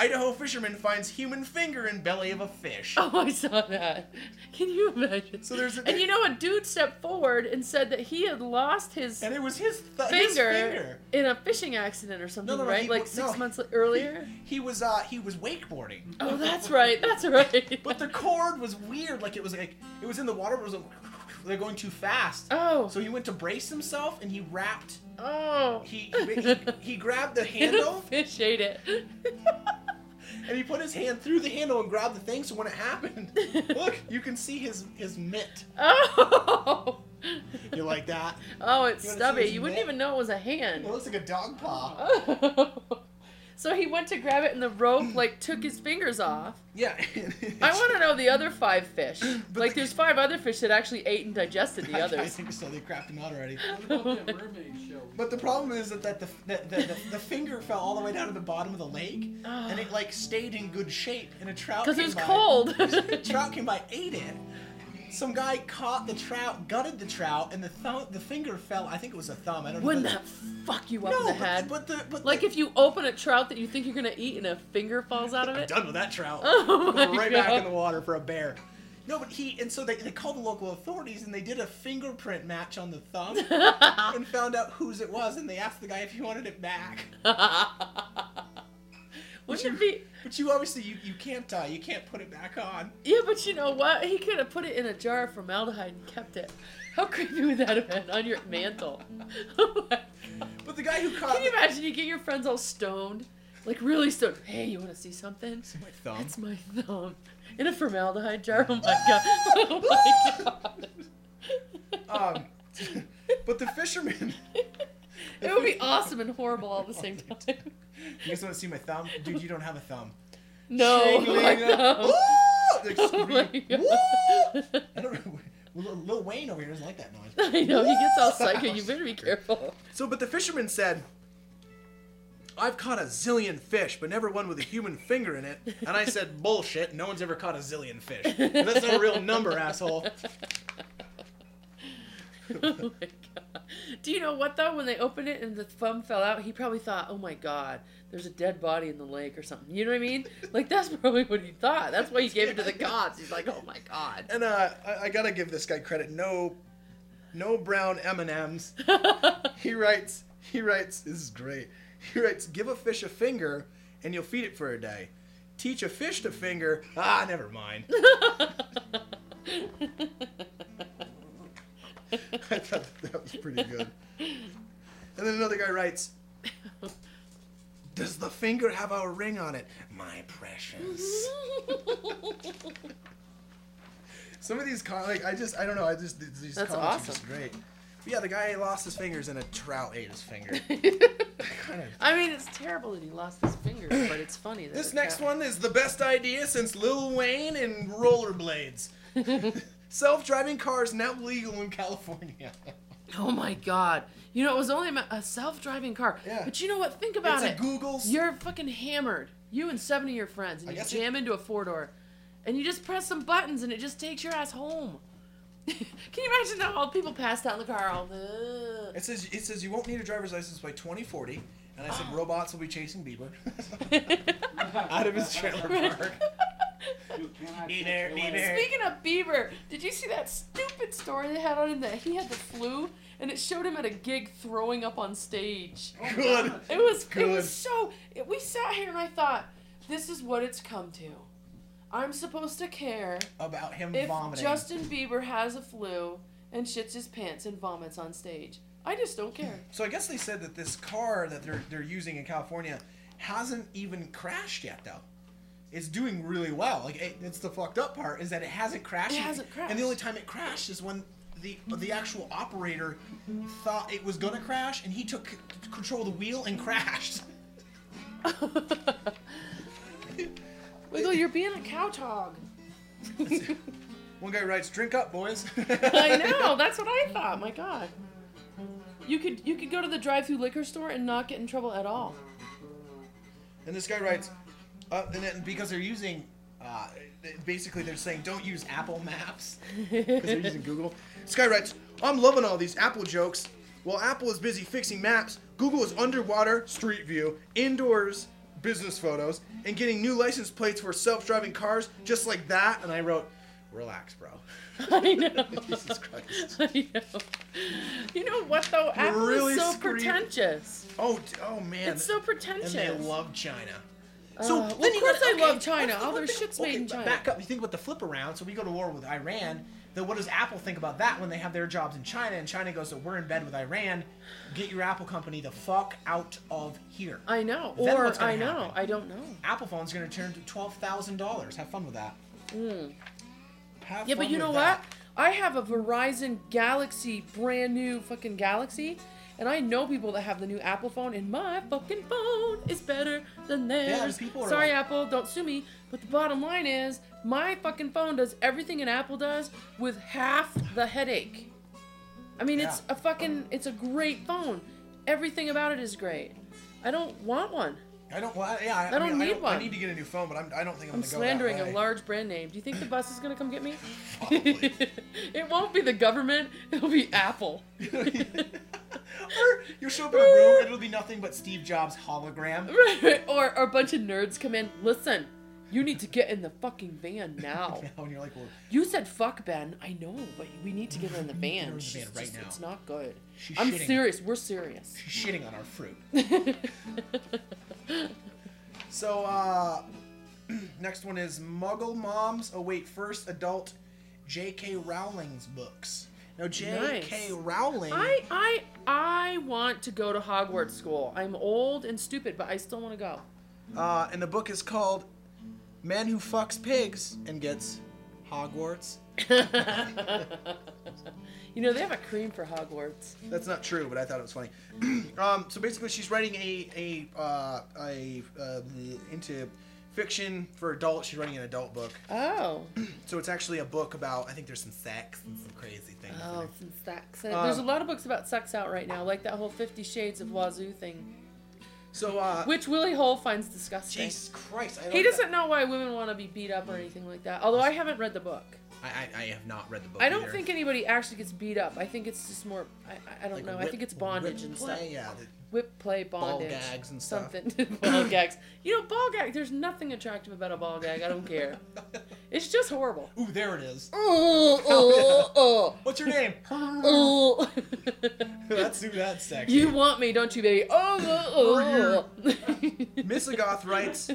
Idaho fisherman finds human finger in belly of a fish. Oh, I saw that. Can you imagine? So there's a, And you know, a dude stepped forward and said that he had lost his and it was his, th- finger, his finger. in a fishing accident or something, no, no, right? he like six no. months li- earlier. He was uh he was wakeboarding. Oh, that's right. That's right. But the cord was weird. Like it was like it was in the water, but it was like they're going too fast. oh, So he went to brace himself, and he wrapped. oh. He he, he grabbed the handle, Fish ate it. and he put his hand through the handle and grabbed the thing. So when it happened, look, you can see his his mitt. oh. You like that? Oh, it's You stubby. You wouldn't even know it was a hand. It looks like a dog paw. Oh. So he went to grab it and the rope like took his fingers off. Yeah. I want to know the other five fish. But like the- there's five other fish that actually ate and digested the I, I others. think so. They crapped him out already. What about that mermaid show? But the problem is that, that the, that the, the, the finger fell all the way down to the bottom of the lake, and it like stayed in good shape. And a trout Because it came was by- cold. a trout came by, ate it. Some guy caught the trout, gutted the trout, and the thumb, the finger fell. I think it was a thumb. I don't know. Wouldn't but- that fuck you up no, in the but, head? but the but like the, if you open a trout that you think you're gonna eat and a finger falls out of it. done with that trout. Oh my right back in the water for a bear. No, but he and so they, they called the local authorities and they did a fingerprint match on the thumb and found out whose it was and they asked the guy if he wanted it back. Wouldn't it be? But you obviously you, you can't uh, you can't put it back on. Yeah, but you know what? He could have put it in a jar of formaldehyde and kept it. How creepy would that have been on your mantle? Oh. But the guy who caught Can you imagine you get your friends all stoned? Like really stoned. Hey, you want to see something? It's my thumb. It's my thumb. In a formaldehyde jar. Oh my god. Oh my god. Um, but the fisherman. It would be awesome and horrible all at the same time. You guys want to see my thumb, dude? You don't have a thumb. No. My. God. Like Oh my God. I don't know. Lil, Wayne over here doesn't like that noise. I know, he gets all psycho. You better be careful. So, but the fisherman said, I've caught a zillion fish, but never one with a human finger in it. And I said, bullshit, no one's ever caught a zillion fish. That's not a real number, asshole. oh my god. Do you know what though? When they opened it and the thumb fell out, he probably thought, "Oh my god, there's a dead body in the lake or something." You know what I mean? Like that's probably what he thought. That's why he gave it to the gods. He's like, "Oh my god." And uh, I, I gotta give this guy credit. No, no brown M&Ms. He writes, he writes, this is great. He writes, give a fish a finger and you'll feed it for a day. Teach a fish to finger, ah, never mind. I thought that was pretty good. And then another guy writes, Does the finger have a ring on it? My precious. Some of these com- like I just I don't know I just these these That's comments are just great. But yeah, the guy lost his fingers and a trout ate his finger. kind of. I mean, it's terrible that he lost his fingers, but it's funny. That This it next happened. one is the best idea since Lil Wayne and rollerblades. Self-driving cars now legal in California. Oh my god! You know, it was only a self-driving car. Yeah. But you know what? Think about it's it. a Google's. You're fucking hammered. You and seven of your friends, and I you jam into a four door, and you just press some buttons, and it just takes your ass home. Can you imagine how all people passed out in the car? All the. It says it says you won't need a driver's license by 2040, and I said robots will be chasing Bieber out of his trailer park. You cannot Be there, be there. Speaking of Bieber, did you see that stupid story they had on him that he had the flu, and it showed him at a gig throwing up on stage. Oh, Good. It was Good. it was so. It, we sat here and I thought, this is what it's come to. I'm supposed to care About him if vomiting. Justin Bieber has a flu and shits his pants and vomits on stage. I just don't care. So I guess they said that this car that they're they're using in California hasn't even crashed yet though. It's doing really well. Like it, it's the fucked up part is that it hasn't crashed. It hasn't crashed. And the only time it crashed is when the the actual operator thought it was gonna crash and he took c- control of the wheel and crashed. Wiggle, you're being a couch hog. One guy writes, "Drink up, boys." I know. That's what I thought. My God. You could you could go to the drive-through liquor store and not get in trouble at all. And this guy writes, uh, and then because they're using, uh, basically they're saying don't use Apple Maps because they're using Google. Sky writes, I'm loving all these Apple jokes. While Apple is busy fixing maps, Google is underwater, street view, indoors, business photos, and getting new license plates for self-driving cars just like that. And I wrote, relax, bro. I know. Jesus Christ. I know. You know what though? Apple really is so scream- pretentious. Oh, oh man. It's so pretentious. and they love China. Uh, well, of you course gotta- they love China. All their shit's okay, made in China. Back up. You think about the flip around. So we go to war with Iran. Then what does Apple think about that when they have their jobs in China and China goes, so we're in bed with Iran. Get your Apple company the fuck out of here. I know. Then or I know. happen? I don't know. Apple phone's going to turn to twelve thousand dollars. Have fun with that. Have Mm. Yeah, but you know with what? I have a Verizon Galaxy, brand new fucking Galaxy, and I know people that have the new Apple phone, and my fucking phone is better than theirs. people are Sorry, like- Apple, don't sue me. But the bottom line is, my fucking phone does everything an Apple does with half the headache. I mean, it's a fucking, it's a great phone. Everything about it is great. I don't want one. I don't. Well, yeah, I, I don't mean, need I don't, I need to get a new phone, but I'm, I don't think I'm, I'm going to go slandering that a large brand name. Do you think the bus is gonna come get me? It won't be the government. It'll be Apple. you'll show up in a room, and it'll be nothing but Steve Jobs hologram. or, or a bunch of nerds come in. Listen, you need to get in the fucking van now. and you're like, well, You said fuck Ben. I know, but we need to get her in the van. in the van right just- now. It's not good. She's I'm shitting. serious. We're serious. she's shitting on our fruit. So, uh, next one is Muggle Moms await first adult J.K. Rowling's books. Now, J.K. Nice. Rowling. I I I want to go to Hogwarts school. I'm old and stupid, but I still want to go. Uh, and the book is called Man Who Fucks Pigs and Gets Hogwarts. You know they have a cream for Hogwarts. That's not true, but I thought it was funny. um, so basically, she's writing a a uh, a uh, into fiction for adults. She's writing an adult book. Oh. So it's actually a book about. I think there's some sex and some crazy things. Oh, some sex. Uh, Uh, There's a lot of books about sex out right now, like that whole Fifty Shades of Wazoo thing, So uh, which Willie Hole finds disgusting. Jesus Christ, I He doesn't know why women want to be beat up or anything like that. Although I haven't read the book. I, I I have not read the book. I don't either. think anybody actually gets beat up. I think it's just more. I, I- don't Like know. I think it's bondage and play, stuff. Yeah, Whip play, Ball bondage, gags and stuff. something. ball gags. You know, ball gag. There's nothing attractive about a ball gag. I don't care. It's just horrible. Ooh, there it is. Oh, oh, oh, What's your name? oh. that's that's sexy. You want me, don't you, baby? Oh, oh, oh. Misagoth writes.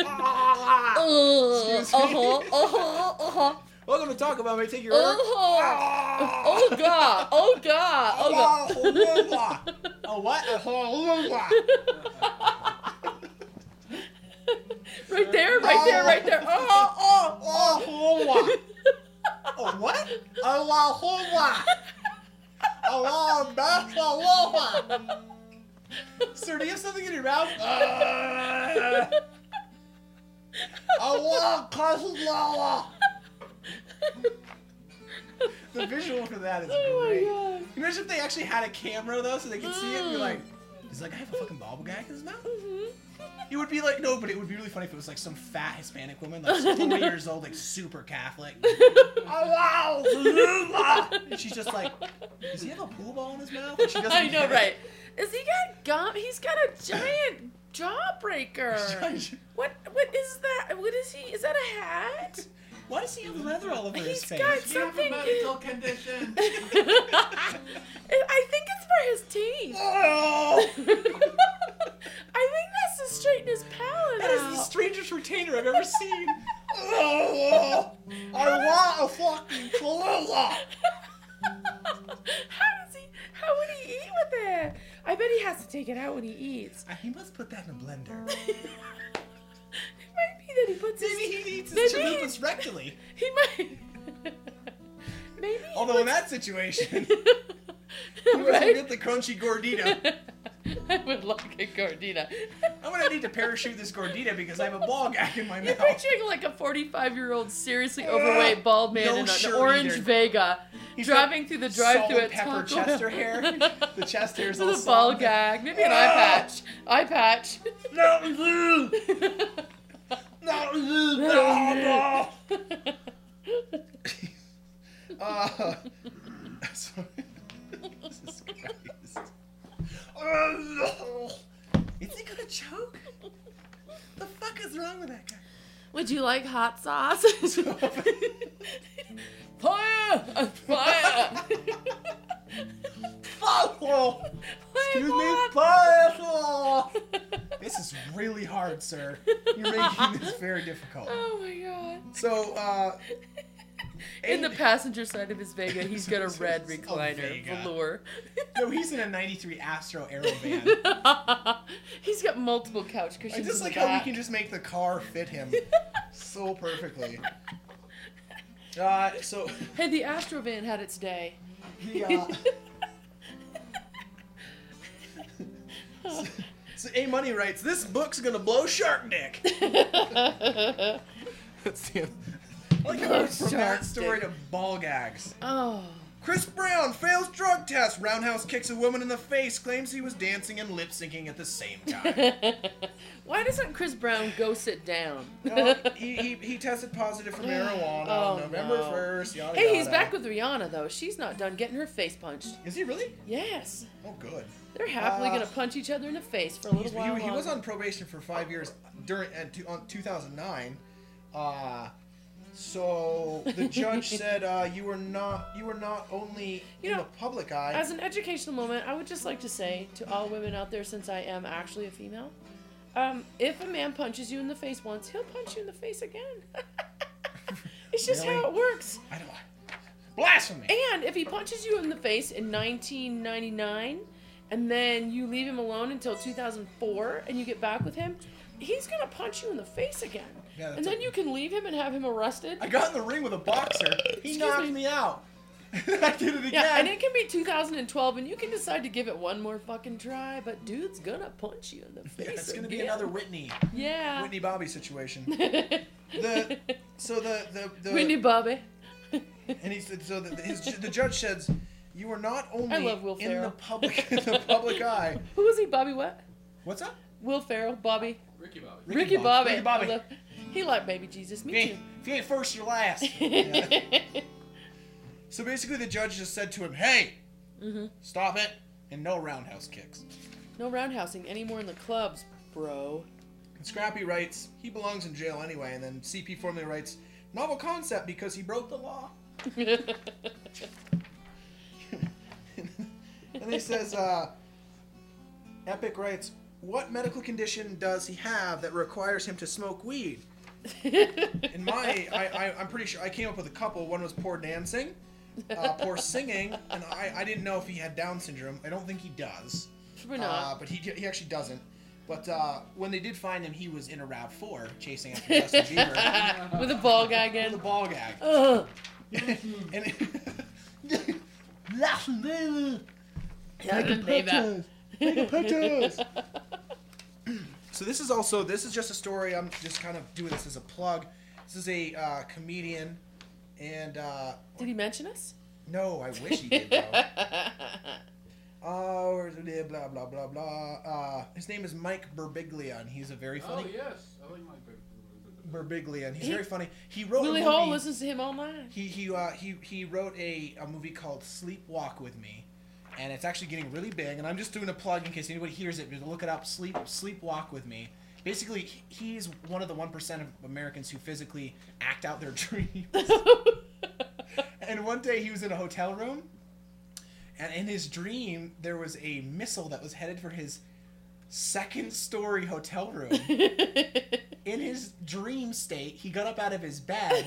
Oh, Excuse me. uh-huh, uh-huh, uh-huh. Welcome to talk about me. Take your order. Oh, oh God, oh God, oh God. A what? A Right there, there, right there, right there. Oh, oh, Oh, hold on. Oh, what? Allah, hold on. Allah, that's Allah. Sir, do you have something in your mouth? Uh, Allah, Allah. The visual for that is Oh my great. god. Imagine if they actually had a camera though, so they could see it and be like, "He's like, I have a fucking bobble gag in his mouth?" Mm-hmm. It would be like no, but it would be really funny if it was like some fat Hispanic woman, like 40 years old, like super Catholic. oh wow! and she's just like, "Does he have a pool ball in his mouth?" And she doesn't I know, it. right? Is he got gum? He's got a giant jawbreaker. What? What is that? What is he? Is that a hat? Why does he have leather all over his He's face? got You have a something. medical condition. I think it's for his teeth. Oh, I think that's to straighten his palate that is the out. strangest retainer I've ever seen. Oh, I want a fucking Cholula. How does he? How would he eat with it? I bet he has to take it out when he eats. Uh, He must put that in a blender. Might be that he puts his. Maybe he eats his Maybe- chalupas rectally. He might. Maybe. he Although in that situation, he must right? get the crunchy gordita. I would like a gordita. I'm gonna need to parachute this gordita because I have a ball gag in my You're mouth. picturing like a 45 year old seriously overweight bald man no in an orange either. Vega He's driving through the drive through salt at pepper Taco Chester hair. The chest hair's all a ball gag. Maybe an eye patch. Eye patch. No, no. Uh. Jesus Christ. Oh, no. Is he gonna choke? The fuck is wrong with that guy? Would you like hot sauce? Fire! Fire! Follow! Excuse me, Fire! follow! This is really hard, sir. You're making this very difficult. Oh my god. So, uh. In the passenger side of his Vega, he's got a red recliner Vega. velour. No, he's in a 93 Astro Aero van. he's got multiple couch cushions. I just like how we can just make the car fit him so perfectly. Uh, so, Hey, the Astro van had its day. the, uh, so A Money writes, "This book's gonna blow shark dick." That's the. I like how Blow from shark that story dick. to ball gags. oh. Chris Brown fails drug test. Roundhouse kicks a woman in the face. Claims he was dancing and lip syncing at the same time. Why doesn't Chris Brown go sit down? No, he, he, he tested positive for marijuana Oh, on November no. 1st. Yada, hey, he's yada. back with Rihanna though. She's not done getting her face punched. Is he really? Yes. Oh, good. They're happily Uh, gonna punch each other in the face for a little while. he, he was on probation for five years during uh, two, on 2009. Uh, so the judge said uh, you were not you were not only You in know, the public eye. As an educational moment, I would just like to say to all women out there, since I am actually a female, um, if a man punches you in the face once, he'll punch you in the face again. it's just Really? how it works. I don't. Blasphemy. And if he punches you in the face in 1999, and then you leave him alone until 2004, and you get back with him, he's gonna punch you in the face again. Yeah, and then a- you can leave him and have him arrested. I got in the ring with a boxer. He Excuse knocked me. me, out. I did it again. Yeah, and it can be 2012, and you can decide to give it one more fucking try, but dude's gonna punch you in the face. Yeah, it's gonna be another Whitney, Yeah. Whitney Bobby situation. The so the the, the Whitney Bobby. and he said so the, his the judge says you are not only I love Will in the public in the public eye. Who was he? Bobby what? What's up? Will Ferrell, Bobby, Ricky Bobby. Ricky Ricky, Bobby. Ricky Bobby. Love- he liked baby Jesus. If Me you, ain't, if you ain't first, you're last. Yeah. So basically, the judge just said to him, "Hey, hmm stop it, and no roundhouse kicks." No roundhousing anymore in the clubs, bro. And Scrappy writes, "He belongs in jail anyway." And then CP formally writes, "Novel concept because he broke the law." and he says, uh, Epic writes, What medical condition does he have that requires him to smoke weed? In my, I, I, I'm pretty sure I came up with a couple. One was poor dancing, uh, poor singing, and I, I didn't know if he had Down syndrome. I don't think he does, We're uh, not. but he, he actually doesn't. But uh, when they did find him, he was in a Rav Four chasing after Justin Bieber With a ball gag with a in. ball gag. Ugh. and so this is also this is just a story. I'm just kind of doing this as a plug. This is a uh, comedian, and uh, Did he mention us? no, I wish he did. Though. Oh, where's blah blah blah blah. Uh, his name is Mike Birbiglia, and he's a very funny. Oh, yes. I like my. Birbiglia, and he's He- very funny. He wrote Willie a movie. Hall listens to him all night. He he uh, he he wrote a, a movie called Sleepwalk with Me, and it's actually getting really big. And I'm just doing a plug in case anybody hears it. Just look it up. Sleep Sleepwalk with Me. Basically, he's one of the one percent of Americans who physically act out their dreams. and one day he was in a hotel room, and in his dream there was a missile that was headed for his second story hotel room. in his dream state, he got up out of his bed,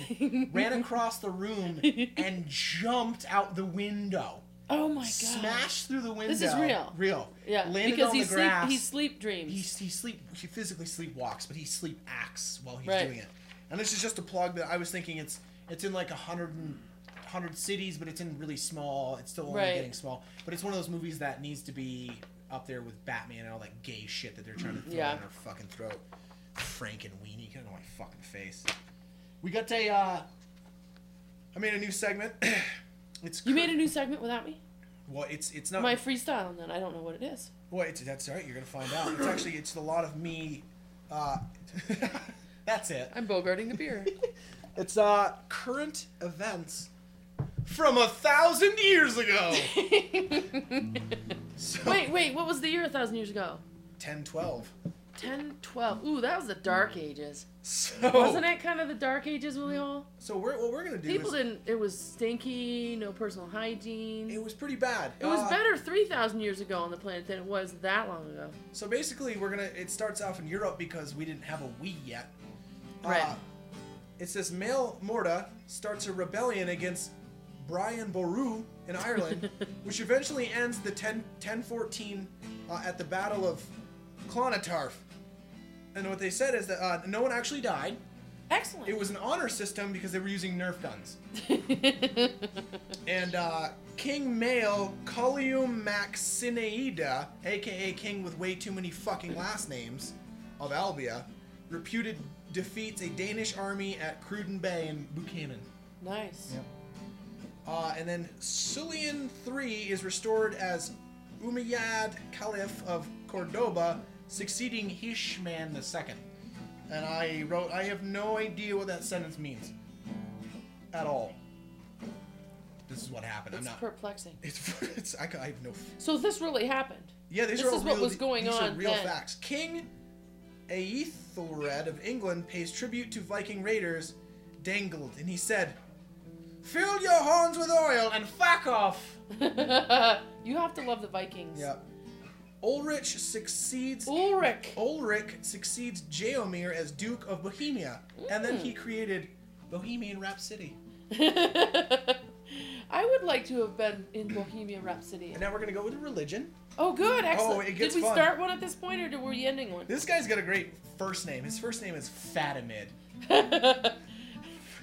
ran across the room, and jumped out the window. Oh my god. Smashed through the window. This is real. Real. Yeah, Landed because on he the sleep he sleep dreams. He, he sleep he physically sleepwalks, but he sleep acts while he's Right. doing it. And this is just a plug that I was thinking it's it's in like a hundred and hundred cities, but it's in really small. It's still only Right. getting small. But it's one of those movies that needs to be up there with Batman and all that gay shit that they're trying to throw Yeah. in our fucking throat. Frank and Weenie, get out of my fucking face. We got a uh I made a new segment. it's you made a new segment without me? well, it's it's not My freestyle, and then I don't know what it is. well, it's, that's all right. You're gonna find out. It's actually it's a lot of me. Uh, that's it. I'm bogarting the beer. It's uh current events from a thousand years ago. So, wait, wait, what was the year a thousand years ago? 10, 12. 10, 12. Ooh, that was the dark ages. So Wasn't it kind of the dark ages, Willie Hall? So we're, what we're gonna do People is didn't, it was stinky, no personal hygiene. it was pretty bad. It was Uh, better 3,000 years ago on the planet than it was that long ago. So basically, we're gonna. It starts off in Europe because we didn't have a we yet. Right. Uh, it says male Morta starts a rebellion against Brian Boru in Ireland, which eventually ends the 10, 1014 uh, at the Battle of Clontarf. And what they said is that uh, no one actually died. Excellent. It was an honor system because they were using Nerf guns. And uh, King Male Collium Maxineida, aka King with way too many fucking last names, of Albia, reputed defeats a Danish army at Cruden Bay in Buchanan. nice. Yep. Uh, and then Sulian III is restored as Umayyad Caliph of Cordoba, succeeding Hishman II. And I wrote, I have no idea what that sentence means. At all. This is what happened. It's I'm not. perplexing. It's, it's I, I have no. So this really happened. Yeah, these This are is what was going these on are real then. facts. King Aethelred of England pays tribute to Viking raiders Danegeld, and he said, "Fill your horns with oil and fuck off." you have to love the Vikings. Yep. Ulrich succeeds. Ulrich. Ulrich succeeds Jaromír as Duke of Bohemia, and then Mm. he created Bohemian Rhapsody. I would like to have been in Bohemian Rhapsody. And now we're gonna go with religion. Oh, good, excellent. it gets Did we fun. start one at this point, or did- were we ending one? This guy's got a great first name. His first name is Fatimid.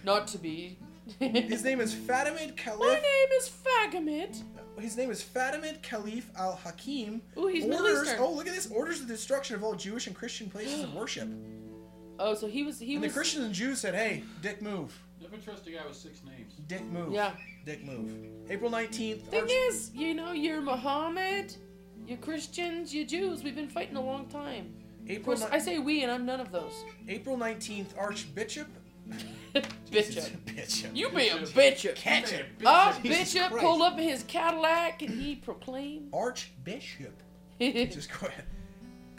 Not to be. His name is Fatimid My name is Fagamid. His name is Fatimid Caliph Al Hakim. Ooh, he's Middle orders. Eastern. Oh, look at this! Orders the destruction of all Jewish and Christian places of worship. Oh, so he was he was. And the Christians and Jews said, "Hey, Dick, move! Never trust a guy with six names. Dick, move! Yeah. Dick, move!" April nineteenth. Thing is, you know, you're Muhammad, you're Christians, you're Jews. We've been fighting a long time. Of April, course, ni- I say we, and I'm none of those. April nineteenth. Archbishop. Bishop. Bishop. You be a bishop. Catch it. Our Jesus bishop Christ. pulled up in his Cadillac and he proclaimed. Archbishop. Just go ahead.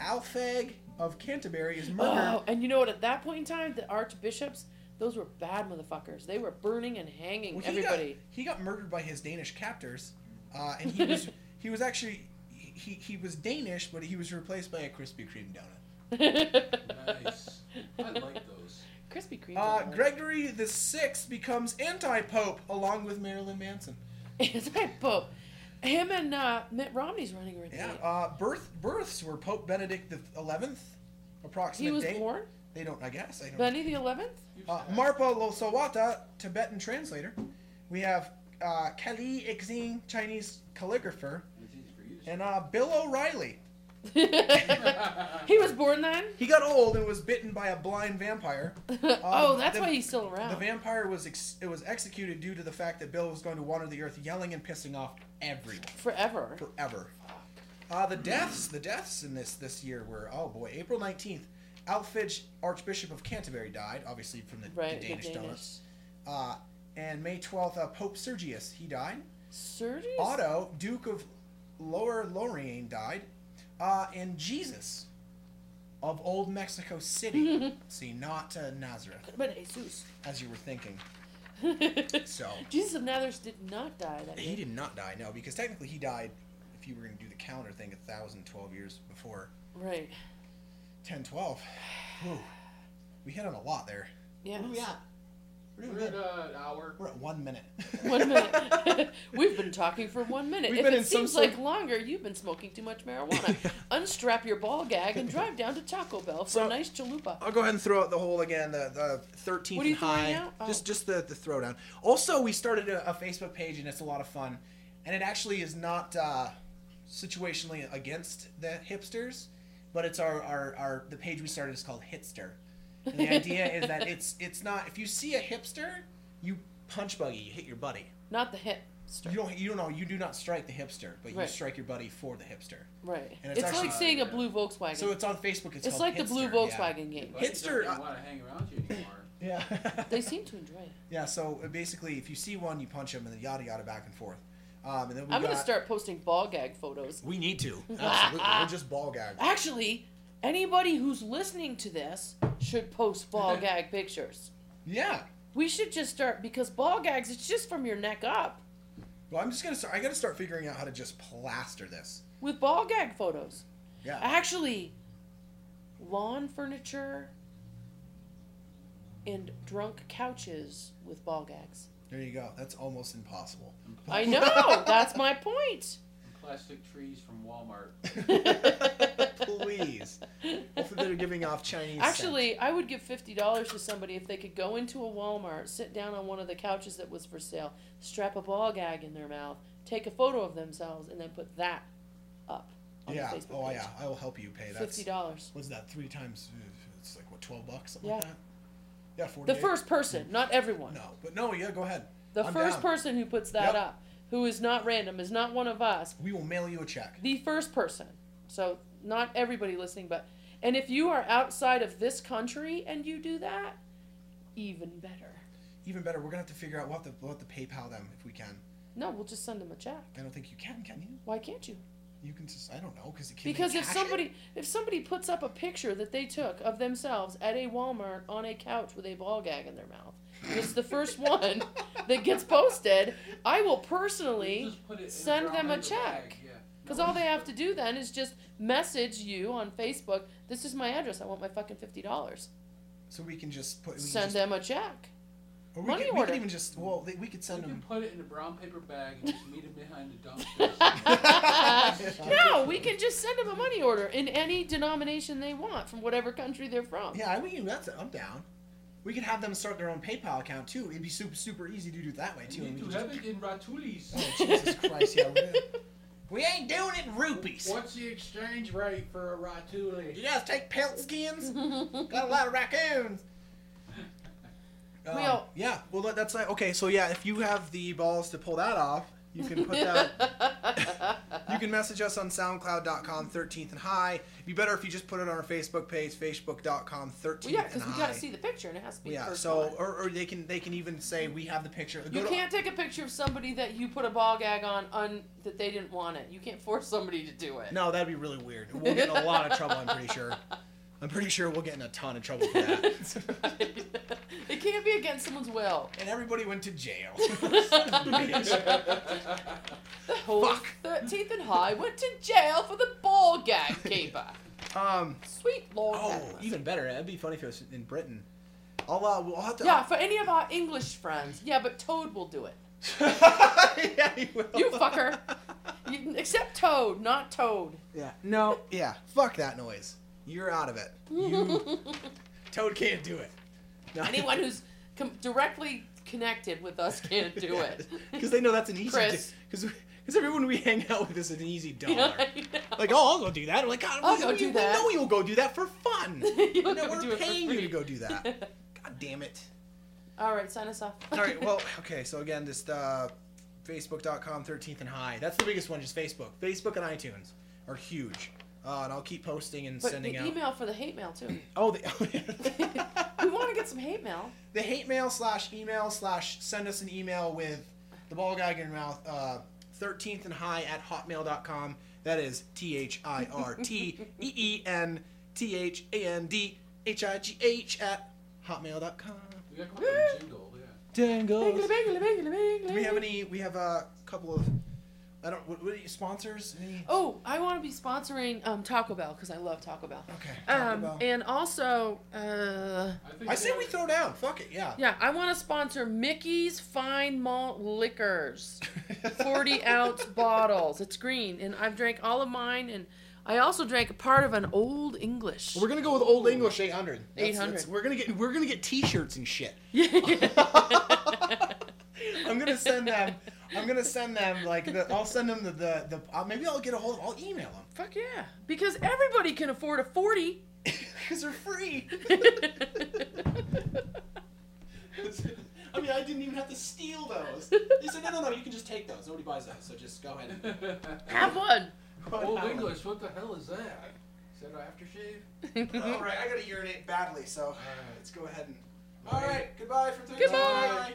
Alphege of Canterbury is murdered. Oh, and you know what? At that point in time, the archbishops, those were bad motherfuckers. They were burning and hanging Well, he everybody. Got, he got murdered by his Danish captors, uh, and he was he was actually he, he was Danish, but he was replaced by a Krispy Kreme donut. Nice. I like those. Krispy Kreme. Uh, Gregory the Sixth becomes anti-pope along with Marilyn Manson. Anti-pope. Him and uh, Mitt Romney's running right Yeah. now. Uh, birth births were Pope Benedict the Eleventh. Approximate he was date. born They don't. I guess. I don't. Benny the Eleventh. Uh, Marpa Losawata, Tibetan translator. We have uh, Kali Ixing, Chinese calligrapher, It's easy for you to and uh, Bill O'Reilly. he was born then. He got old and was bitten by a blind vampire. oh, that's the- why he's still around. The vampire was ex- it was executed due to the fact that Bill was going to wander the earth, yelling and pissing off everyone Forever. forever. Uh, the deaths, the deaths in this this year were oh boy, April nineteenth, Alfred, Archbishop of Canterbury, died, obviously from the, the Right, the Danish, Danish. donuts. Uh, and May twelfth, uh, Pope Sergius, he died. Sergius? Otto, Duke of Lower Lorraine, died. Uh, and Jesus of Old Mexico City. See, not uh, Nazareth, But Jesus. as you were thinking. So Jesus of Nazareth did not die that he year. did not die, no, because technically he died. If you were going to do the counter thing, a thousand twelve years before Right. 10, 12. Whew. We hit on a lot there. Yeah. Where are we at? We're doing We're at good. uh, an hour. We're at one minute. One minute. We've been talking for one minute. We've if been it in some seems sort- like longer, you've been smoking too much marijuana. Unstrap your ball gag and drive down to Taco Bell for So- a nice chalupa. I'll go ahead and throw out the whole again, the, the 13th What are you and high. out? Oh. Just just the, the throwdown. Also, we started a, a Facebook page and it's a lot of fun. And it actually is not uh, situationally against the hipsters, but it's our, our, our the page we started is called Hitster. And the idea is that it's it's not if you see a hipster, you punch buggy, you hit your buddy. Not the hip. You don't you don't know you do not strike the hipster, but you strike your buddy for the hipster. Right. And It's, it's like actually- seeing a blue Volkswagen. So it's on Facebook. It's, it's called like the blue Hitster, yeah. Volkswagen game. Hipster. Hitster, don't want to hang around you anymore. Yeah. They seem to enjoy it. Yeah, so uh, basically, if you see one, you punch them, and then yada yada back and forth. Um, and then we I'm got, gonna start posting ball gag photos. We need to absolutely. We're just ball gag. Actually, anybody who's listening to this should post ball gag pictures. Yeah. We should just start because ball gags. It's just from your neck up Well, I'm just gonna start. I gotta start figuring out how to just plaster this. with ball gag photos. Yeah. Actually, lawn furniture and drunk couches with ball gags. There you go. That's almost impossible. I know. That's my point. Plastic trees from Walmart. Please. Hopefully, they're giving off Chinese. scent. Actually, I would give fifty dollars to somebody if they could go into a Walmart, sit down on one of the couches that was for sale, strap a ball gag in their mouth, take a photo of themselves, and then put that up on Yeah. the Facebook Oh page. yeah. I will help you pay. that. Fifty dollars. what's that? Three times. uh, It's like what? Twelve bucks. Something Yeah. like that. Yeah. Forty. The first person, not everyone. No, but no. Yeah. Go ahead. The I'm first down. person who puts that Yep. up, who is not random, is not one of us. We will mail you a check. The first person. So not everybody listening, but and if you are outside of this country and you do that, even better. Even better, we're gonna have to figure out what the what to we'll to PayPal them if we can. No, we'll just send them a check. I don't think you can. Can you? Why can't you? You can just. I don't know because. Because if cash it? somebody if somebody puts up a picture that they took of themselves at a Walmart on a couch with a ball gag in their mouth, and it's the first one that gets posted, I will personally Just put it in a send them a check. Because all they have to do then is just message you on Facebook. This is my address. I want my fucking fifty dollars. so we can just put. We can Send just, them a check. Or we money could, we order. could even just. Well, they, we could You send can them. put it in a brown paper bag and just meet him behind the dumpster. no, we can just send them a money order in any denomination they want from whatever country they're from. Yeah, I mean that's. I'm down. We could have them start their own PayPal account too. It'd be super super easy to do it that way too. We and we do have just- it in Ratulis. Oh Jesus Christ! Yeah, we're gonna- we ain't doing it in rupees. What's the exchange rate for a Ratuli? You guys take pelt skins? Got a lot of raccoons. Um, Well- yeah, well that's like okay. So yeah, if you have the balls to pull that off, you can put that. you can message us on SoundCloud.com 13th and high. It'd be better if you just put it on our Facebook page, Facebook.com 13th Well, yeah, and because we high. gotta see the picture and it has to be yeah, so one. or, or they can they can even say we have the picture. Go You can't take a picture of somebody that you put a ball gag on un, that they didn't want it. You can't force somebody to do it. No, that'd be really weird. We'll get in a lot of trouble. I'm pretty sure. I'm pretty sure we'll get in a ton of trouble for that. Right. it can't be against someone's will. And everybody went to jail. The whole Fuck. 13th and High went to jail for the ball gag keeper. um. Sweet Lord. Oh, even better. It'd be funny if it was in Britain. I'll, uh, we'll have to. Yeah, for any of our English friends. Yeah, but Toad will do it. yeah, he will. You fucker. You- Except Toad, not Toad. Yeah. No. Yeah. Fuck that noise. You're out of it. You. Toad can't do it. No. Anyone who's com- directly connected with us can't do it. Because they know that's an easy. Chris. Because because everyone we hang out with is an easy dollar. Yeah, Like, oh, I'll go do that. I'm like, God, I'll we, go we, do we that. know you'll go do that for fun. you know, we're do it for paying you to go do that. God damn it. All right, sign us off. All right. Well, okay. So again, just uh, Facebook.com 13th and high. That's the biggest one. Just Facebook. Facebook and iTunes are huge. Uh, and I'll keep posting and but sending the out. email for the hate mail too. Oh, the, we want to get some hate mail. the hate mail slash email slash send us an email with the ball gag in your mouth. Uh, 13th and high at hotmail.com. That is T H I R T E E N T H A N D H I G H at hotmail.com. We got to come up with a jingle, yeah. Dangles. Bingly, bingly, bingly, bingly. Do we have any? We have a couple of. I don't. What, what are you sponsors? Any? Oh, I want to be sponsoring um, Taco Bell because I love Taco Bell. Okay. Taco Um, Bell. and also, uh, I, I say we throw down. Fuck it. Yeah. yeah, I want to sponsor Mickey's Fine Malt Liquors, forty ounce bottles. It's green, and I've drank all of mine, and I also drank a part of an Old English. We're gonna go with Old English eight hundred. Eight hundred. We're gonna get. We're gonna get T-shirts and shit. Yeah. I'm gonna send them. I'm gonna send them like the. I'll send them the the. the uh, maybe I'll get a hold. of I'll email them Fuck yeah, because everybody can afford a forty. because they're free. I mean, I didn't even have to steal those. They said, no, no, no, you can just take those. Nobody buys those, so just go ahead. And... Have one. Old English, what the hell is that? Is that an aftershave? All right, I gotta urinate badly, so Alright. let's go ahead and. All right, goodbye from Goodbye. Bye.